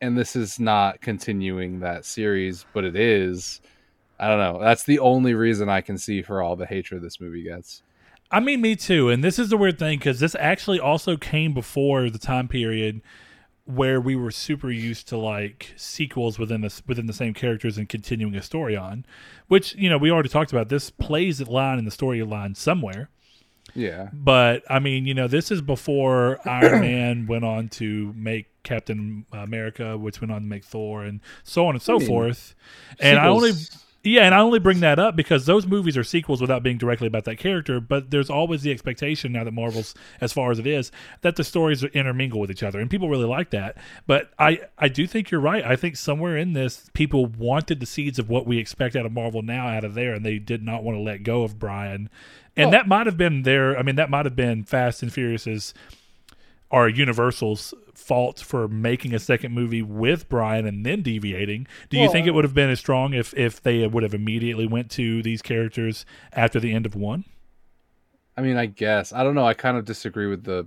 S3: and this is not continuing that series, but it is. I don't know. That's the only reason I can see for all the hatred this movie gets.
S4: I mean, me too. And this is the weird thing because this actually also came before the time period where we were super used to like sequels within the within the same characters and continuing a story on, which you know we already talked about. This plays a line in the storyline somewhere,
S3: Yeah.
S4: but I mean, you know, this is before [clears throat] Iron Man went on to make Captain America, which went on to make Thor, and so on and so
S3: mean,
S4: forth. And I only yeah, and I only bring that up because those movies are sequels without being directly about that character. But there's always the expectation now that Marvel's, as far as it is, that the stories intermingle with each other, and people really like that. But I, I do think you're right. I think somewhere in this, people wanted the seeds of what we expect out of Marvel now out of there, and they did not want to let go of Brian. And that might have been their. I mean, that might have been Fast and Furious's or Universal's fault for making a second movie with Brian and then deviating. Do you
S3: Well,
S4: think it would have been as strong if if they would have immediately went to these characters after the end of one?
S3: I mean, I guess. I don't know. I kind of disagree with the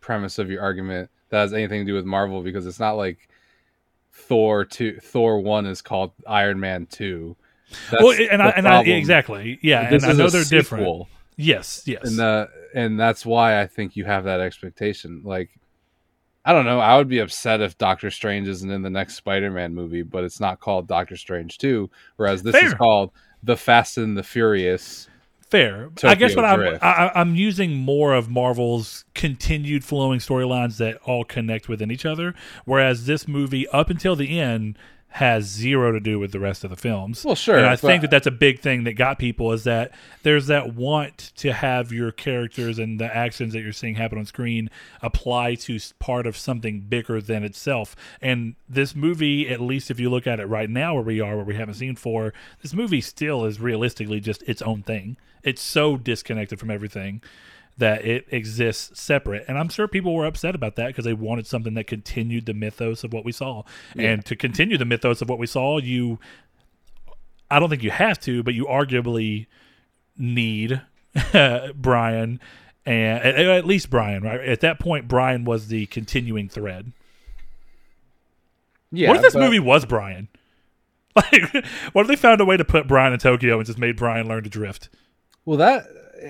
S3: premise of your argument that has anything to do with Marvel because it's not like Thor two Thor one is called Iron Man two. That's
S4: well, and I, and I exactly, yeah,
S3: This
S4: and I know they're different. Yes, yes.
S3: and the and that's why I think you have that expectation. Like, I don't know. I would be upset if Doctor Strange isn't in the next Spider Man movie, but it's not called Doctor Strange two, whereas this is called The Fast and the Furious.
S4: Fair. I guess
S3: Tokyo
S4: what I'm
S3: Drift.
S4: I, I- I'm using more of Marvel's continued flowing storylines that all connect within each other, whereas this movie, up until the end, has zero to do with the rest of the films.
S3: Well, sure,
S4: and I think that that's a big thing that got people is that there's that want to have your characters and the actions that you're seeing happen on screen apply to part of something bigger than itself. And this movie, at least if you look at it right now, where we are, where we haven't seen four, this movie still is realistically just its own thing. It's so disconnected from everything that it exists separate. And I'm sure people were upset about that because they wanted something that continued the mythos of what we saw. And to continue the mythos of what we saw, you I don't think you have to, but you arguably need [laughs] Brian and at, at least Brian, right? At that point Brian was the continuing thread.
S3: Yeah.
S4: what if this
S3: but-
S4: movie was Brian? [laughs] Like, what if they found a way to put Brian in Tokyo and just made Brian learn to drift?
S3: Well, that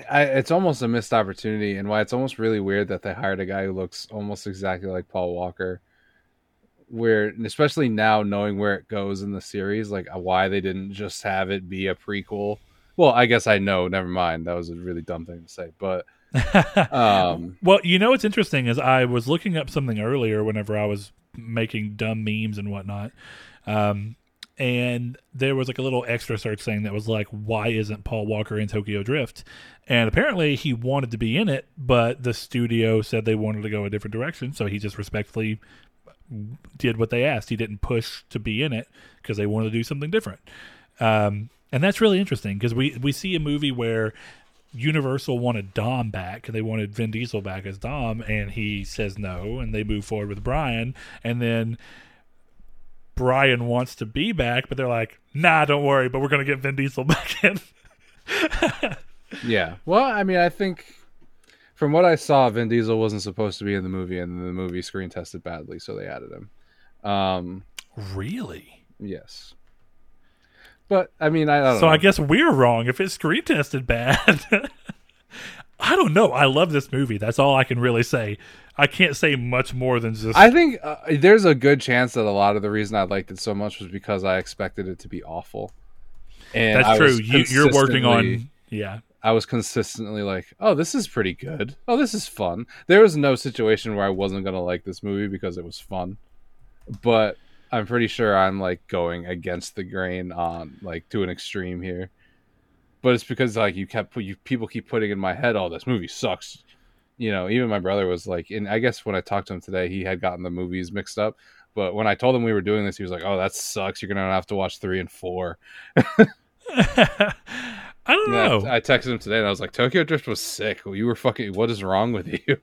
S3: I, it's almost a missed opportunity, and why it's almost really weird that they hired a guy who looks almost exactly like Paul Walker. Where, especially now, knowing where it goes in the series, like uh, why they didn't just have it be a prequel. Well, I guess I know. Never mind. That was a really dumb thing to say, but [laughs] um,
S4: Well, you know what's interesting is I was looking up something earlier whenever I was making dumb memes and whatnot. Um, and there was like a little extra search thing that was like, "Why isn't Paul Walker in Tokyo Drift?" And apparently he wanted to be in it, but the studio said they wanted to go a different direction, so he just respectfully did what they asked. He didn't push to be in it because they wanted to do something different. Um, and that's really interesting because we we see a movie where Universal wanted Dom back. They wanted Vin Diesel back as Dom, and he says no, and they move forward with Brian, and then Brian wants to be back, but they're like, "Nah, don't worry, but we're gonna get Vin Diesel [laughs] back in."
S3: Yeah. Well, I mean, I think from what I saw, Vin Diesel wasn't supposed to be in the movie, and the movie screen tested badly, so they added him. Um,
S4: really?
S3: yes. But I mean, I don't
S4: So
S3: know.
S4: I guess we're wrong if it's screen tested bad. [laughs] I don't know. I love this movie. That's all I can really say. I can't say much more than just
S3: I think uh, there's a good chance that a lot of the reason I liked it so much was because I expected it to be awful. And
S4: that's
S3: I
S4: true. You, you're working on yeah.
S3: I was consistently like, "Oh, this is pretty good. Oh, this is fun." There was no situation where I wasn't gonna like this movie because it was fun, but I'm pretty sure I'm like going against the grain on like to an extreme here. But it's because like you kept you people keep putting in my head, "Oh, this movie sucks." You know, even my brother was like, and I guess when I talked to him today, he had gotten the movies mixed up. But when I told him we were doing this, he was like, "Oh, that sucks. You're gonna have to watch three and four. [laughs]
S4: I don't
S3: And I-
S4: know.
S3: I, texted him today and I was like, Tokyo Drift was sick. You were fucking. What is wrong with you? [laughs]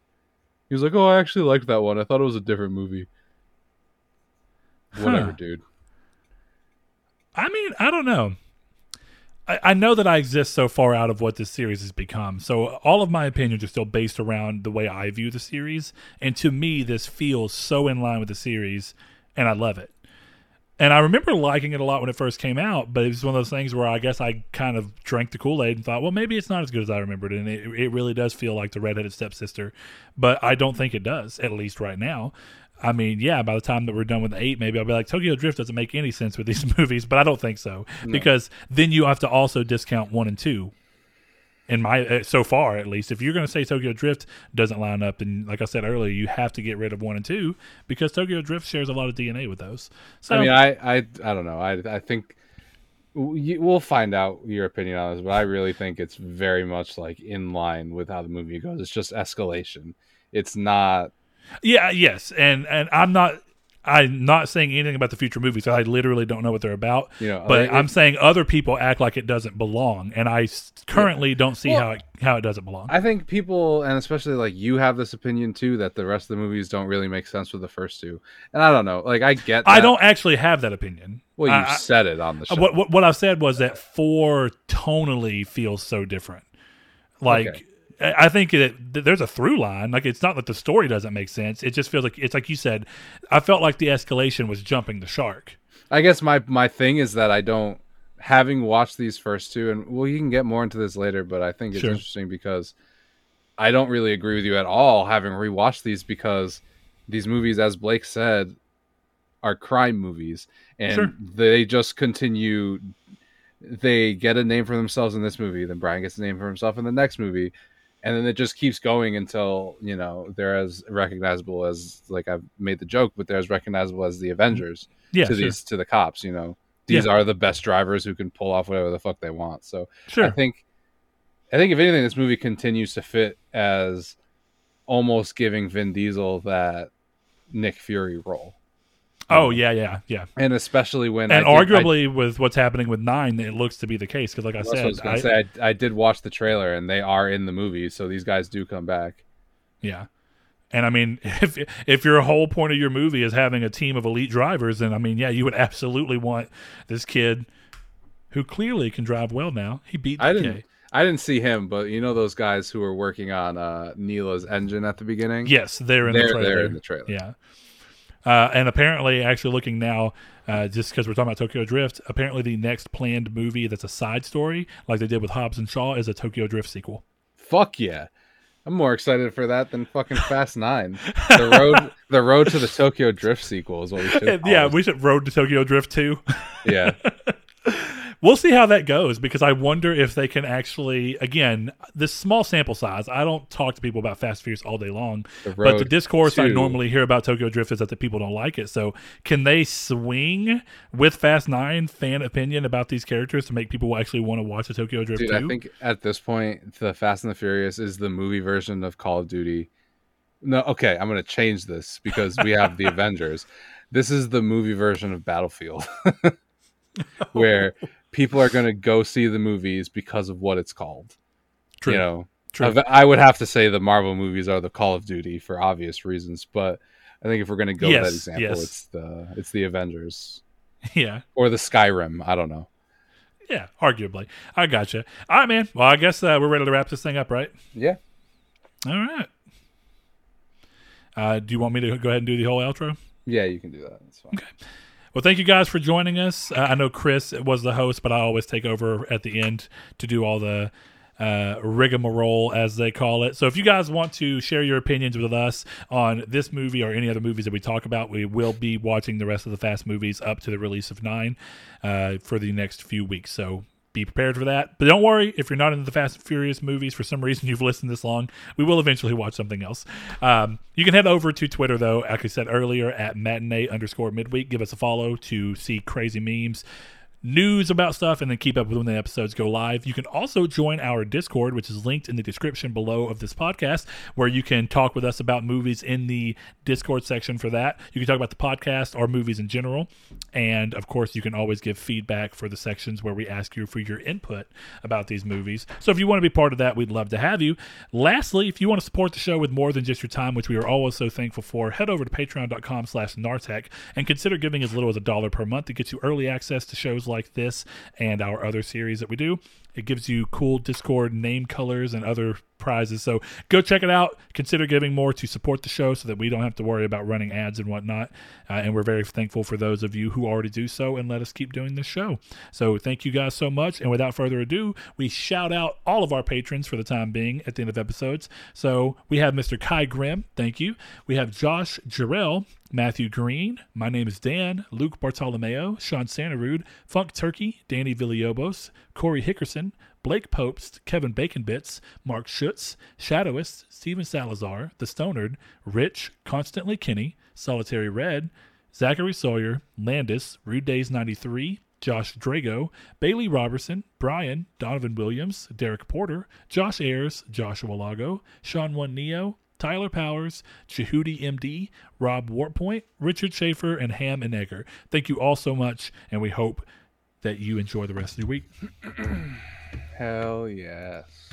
S3: He was like, Oh, I actually liked that one. I thought it was a different movie. Whatever,
S4: Huh.
S3: dude.
S4: I mean, I don't know. I, I know that I exist so far out of what this series has become. So all of my opinions are still based around the way I view the series. And to me, this feels so in line with the series, and I love it. And I remember liking it a lot when it first came out, but it was one of those things where I guess I kind of drank the Kool Aid and thought, well, maybe it's not as good as I remembered. And it, it really does feel like the redheaded stepsister, but I don't think it does, at least right now. I mean, yeah, by the time that we're done with eight, maybe I'll be like, Tokyo Drift doesn't make any sense with these [laughs] movies, but I don't think so because then you have to also discount one and two. In my uh, so far, at least, if you're going to say Tokyo Drift doesn't line up, and like I said earlier, you have to get rid of one and two because Tokyo Drift shares a lot of DNA with those. So
S3: I mean, I, I, I don't know. I, I think we'll find out your opinion on this, but I really think it's very much like in line with how the movie goes. It's just escalation. It's not.
S4: Yeah, yes, and and I'm not I'm not saying anything about the future movies. I literally don't know what they're about.
S3: Know,
S4: but
S3: it-
S4: I'm saying other people act like it doesn't belong, and I currently don't see
S3: Well,
S4: how it how it doesn't belong.
S3: I think people, and especially like you, have this opinion too that the rest of the movies don't really make sense with the first two. And I don't know. Like I get.
S4: I don't actually have that opinion.
S3: Well, you
S4: I- I-
S3: said it on the show.
S4: what, what what I've said was that four tonally feels so different. Like
S3: Okay.
S4: I think that there's a through line. Like it's not that the story doesn't make sense. It just feels like it's like you said. I felt like the escalation was jumping the shark.
S3: I guess my my thing is that I don't having watched these first two, and well, you can get more into this later, but I think it's
S4: Sure.
S3: interesting because I don't really agree with you at all having rewatched these because these movies, as Blake said, are crime movies, and
S4: Sure.
S3: they just continue. They get a name for themselves in this movie, then Brian gets a name for himself in the next movie, and then it just keeps going until you know they're as recognizable as like I've made the joke, but they're as recognizable as the Avengers
S4: Yeah,
S3: to
S4: sure.
S3: these to the cops. You know, these
S4: Yeah.
S3: are the best drivers who can pull off whatever the fuck they want. So
S4: sure.
S3: I think, I think if anything, this movie continues to fit as almost giving Vin Diesel that Nick Fury role,
S4: oh yeah, yeah, yeah.
S3: and especially when
S4: and
S3: I did- I-
S4: arguably with what's happening with nine, it looks to be the case because, like I
S3: that's I was
S4: said, I-
S3: say. I, I did watch the trailer, and they are in the movie, so these guys do come back.
S4: yeah. And I mean, [laughs] if if your whole point of your movie is having a team of elite drivers, then I mean, yeah, you would absolutely want this kid who clearly can drive well now. He beat
S3: I didn't. I didn't see him, but you know those guys who were working on uh, Neela's engine at the beginning.
S4: Yes, they're in
S3: they're
S4: the trailer.
S3: they're in the trailer.
S4: Yeah. Uh, and apparently, actually looking now, uh, just because we're talking about Tokyo Drift, apparently the next planned movie that's a side story, like they did with Hobbs and Shaw, is a Tokyo Drift sequel.
S3: Fuck yeah. I'm more excited for that than fucking Fast Nine. The road, [laughs] the road to the Tokyo Drift sequel is what we should. [laughs]
S4: Yeah, we should Road to Tokyo Drift too.
S3: yeah. [laughs]
S4: we'll see how that goes because I wonder if they can actually, again, this small sample size. I don't talk to people about Fast and Furious all day long,
S3: The
S4: but the discourse I normally hear about Tokyo Drift is that the people don't like it. So, can they swing with Fast Nine fan opinion about these characters to make people actually want to watch a Tokyo Drift
S3: Dude, I think at this point, the Fast and the Furious is the movie version of Call of Duty. No, okay, I'm going to change this because we have the [laughs] Avengers. This is the movie version of Battlefield, [laughs] where [laughs] people are going to go see the movies because of what it's called.
S4: True.
S3: You know,
S4: True.
S3: I would have to say the Marvel movies are the Call of Duty for obvious reasons, but I think if we're going to go
S4: Yes,
S3: that example,
S4: yes.
S3: it's the it's the Avengers [laughs]
S4: yeah.
S3: or the Skyrim. I don't know.
S4: Yeah, arguably. I gotcha. All right, man. Well, I guess uh, we're ready to wrap this thing up, right?
S3: Yeah,
S4: All right. Uh, do you want me to go ahead and do the whole outro?
S3: yeah, you can do that. It's fine.
S4: Well, thank you guys for joining us. Uh, I know Chris was the host, but I always take over at the end to do all the uh, rigmarole, as they call it. So if you guys want to share your opinions with us on this movie or any other movies that we talk about, we will be watching the rest of the Fast movies up to the release of nine uh, for the next few weeks. So be prepared for that. But don't worry, if you're not into the Fast and Furious movies for some reason you've listened this long, we will eventually watch something else. Um, you can head over to Twitter though, like I said earlier, at matinee underscore midweek. Give us a follow to see crazy memes. News about stuff and then keep up with when the episodes go live. You can also join our Discord, which is linked in the description below of this podcast, where you can talk with us about movies in the Discord section for that. You can talk about the podcast or movies in general. And of course, you can always give feedback for the sections where we ask you for your input about these movies. So if you want to be part of that, we'd love to have you. Lastly, if you want to support the show with more than just your time, which we are always so thankful for, head over to patreon.com slash nartech and consider giving as little as a dollar per month to get you early access to shows like this and our other series that we do. It gives you cool Discord name colors and other prizes. So go check it out. Consider giving more to support the show so that we don't have to worry about running ads and whatnot. Uh, and we're very thankful for those of you who already do so and let us keep doing this show. So thank you guys so much. And without further ado, we shout out all of our patrons for the time being at the end of episodes. So we have Mr. Kai Grimm. Thank you. We have Josh Jarrell. Matthew Green, my name is Dan, Luke Bartolomeo, Sean Santarud, Funk Turkey, Danny Villalobos, Corey Hickerson, Blake Popst, Kevin Baconbits, Mark Schutz, Shadowist, Steven Salazar, The Stonard, Rich, Constantly Kinney, Solitary Red, Zachary Sawyer, Landis, Rude Days 93, Josh Drago, Bailey Robertson, Brian, Donovan Williams, Derek Porter, Josh Ayers, Joshua Lago, Sean One Neo, Tyler Powers, Jehudi MD, Rob Wartpoint, Richard Schaefer, and Ham and Egger. Thank you all so much, and we hope that you enjoy the rest of your week. [clears throat]
S3: Hell yes.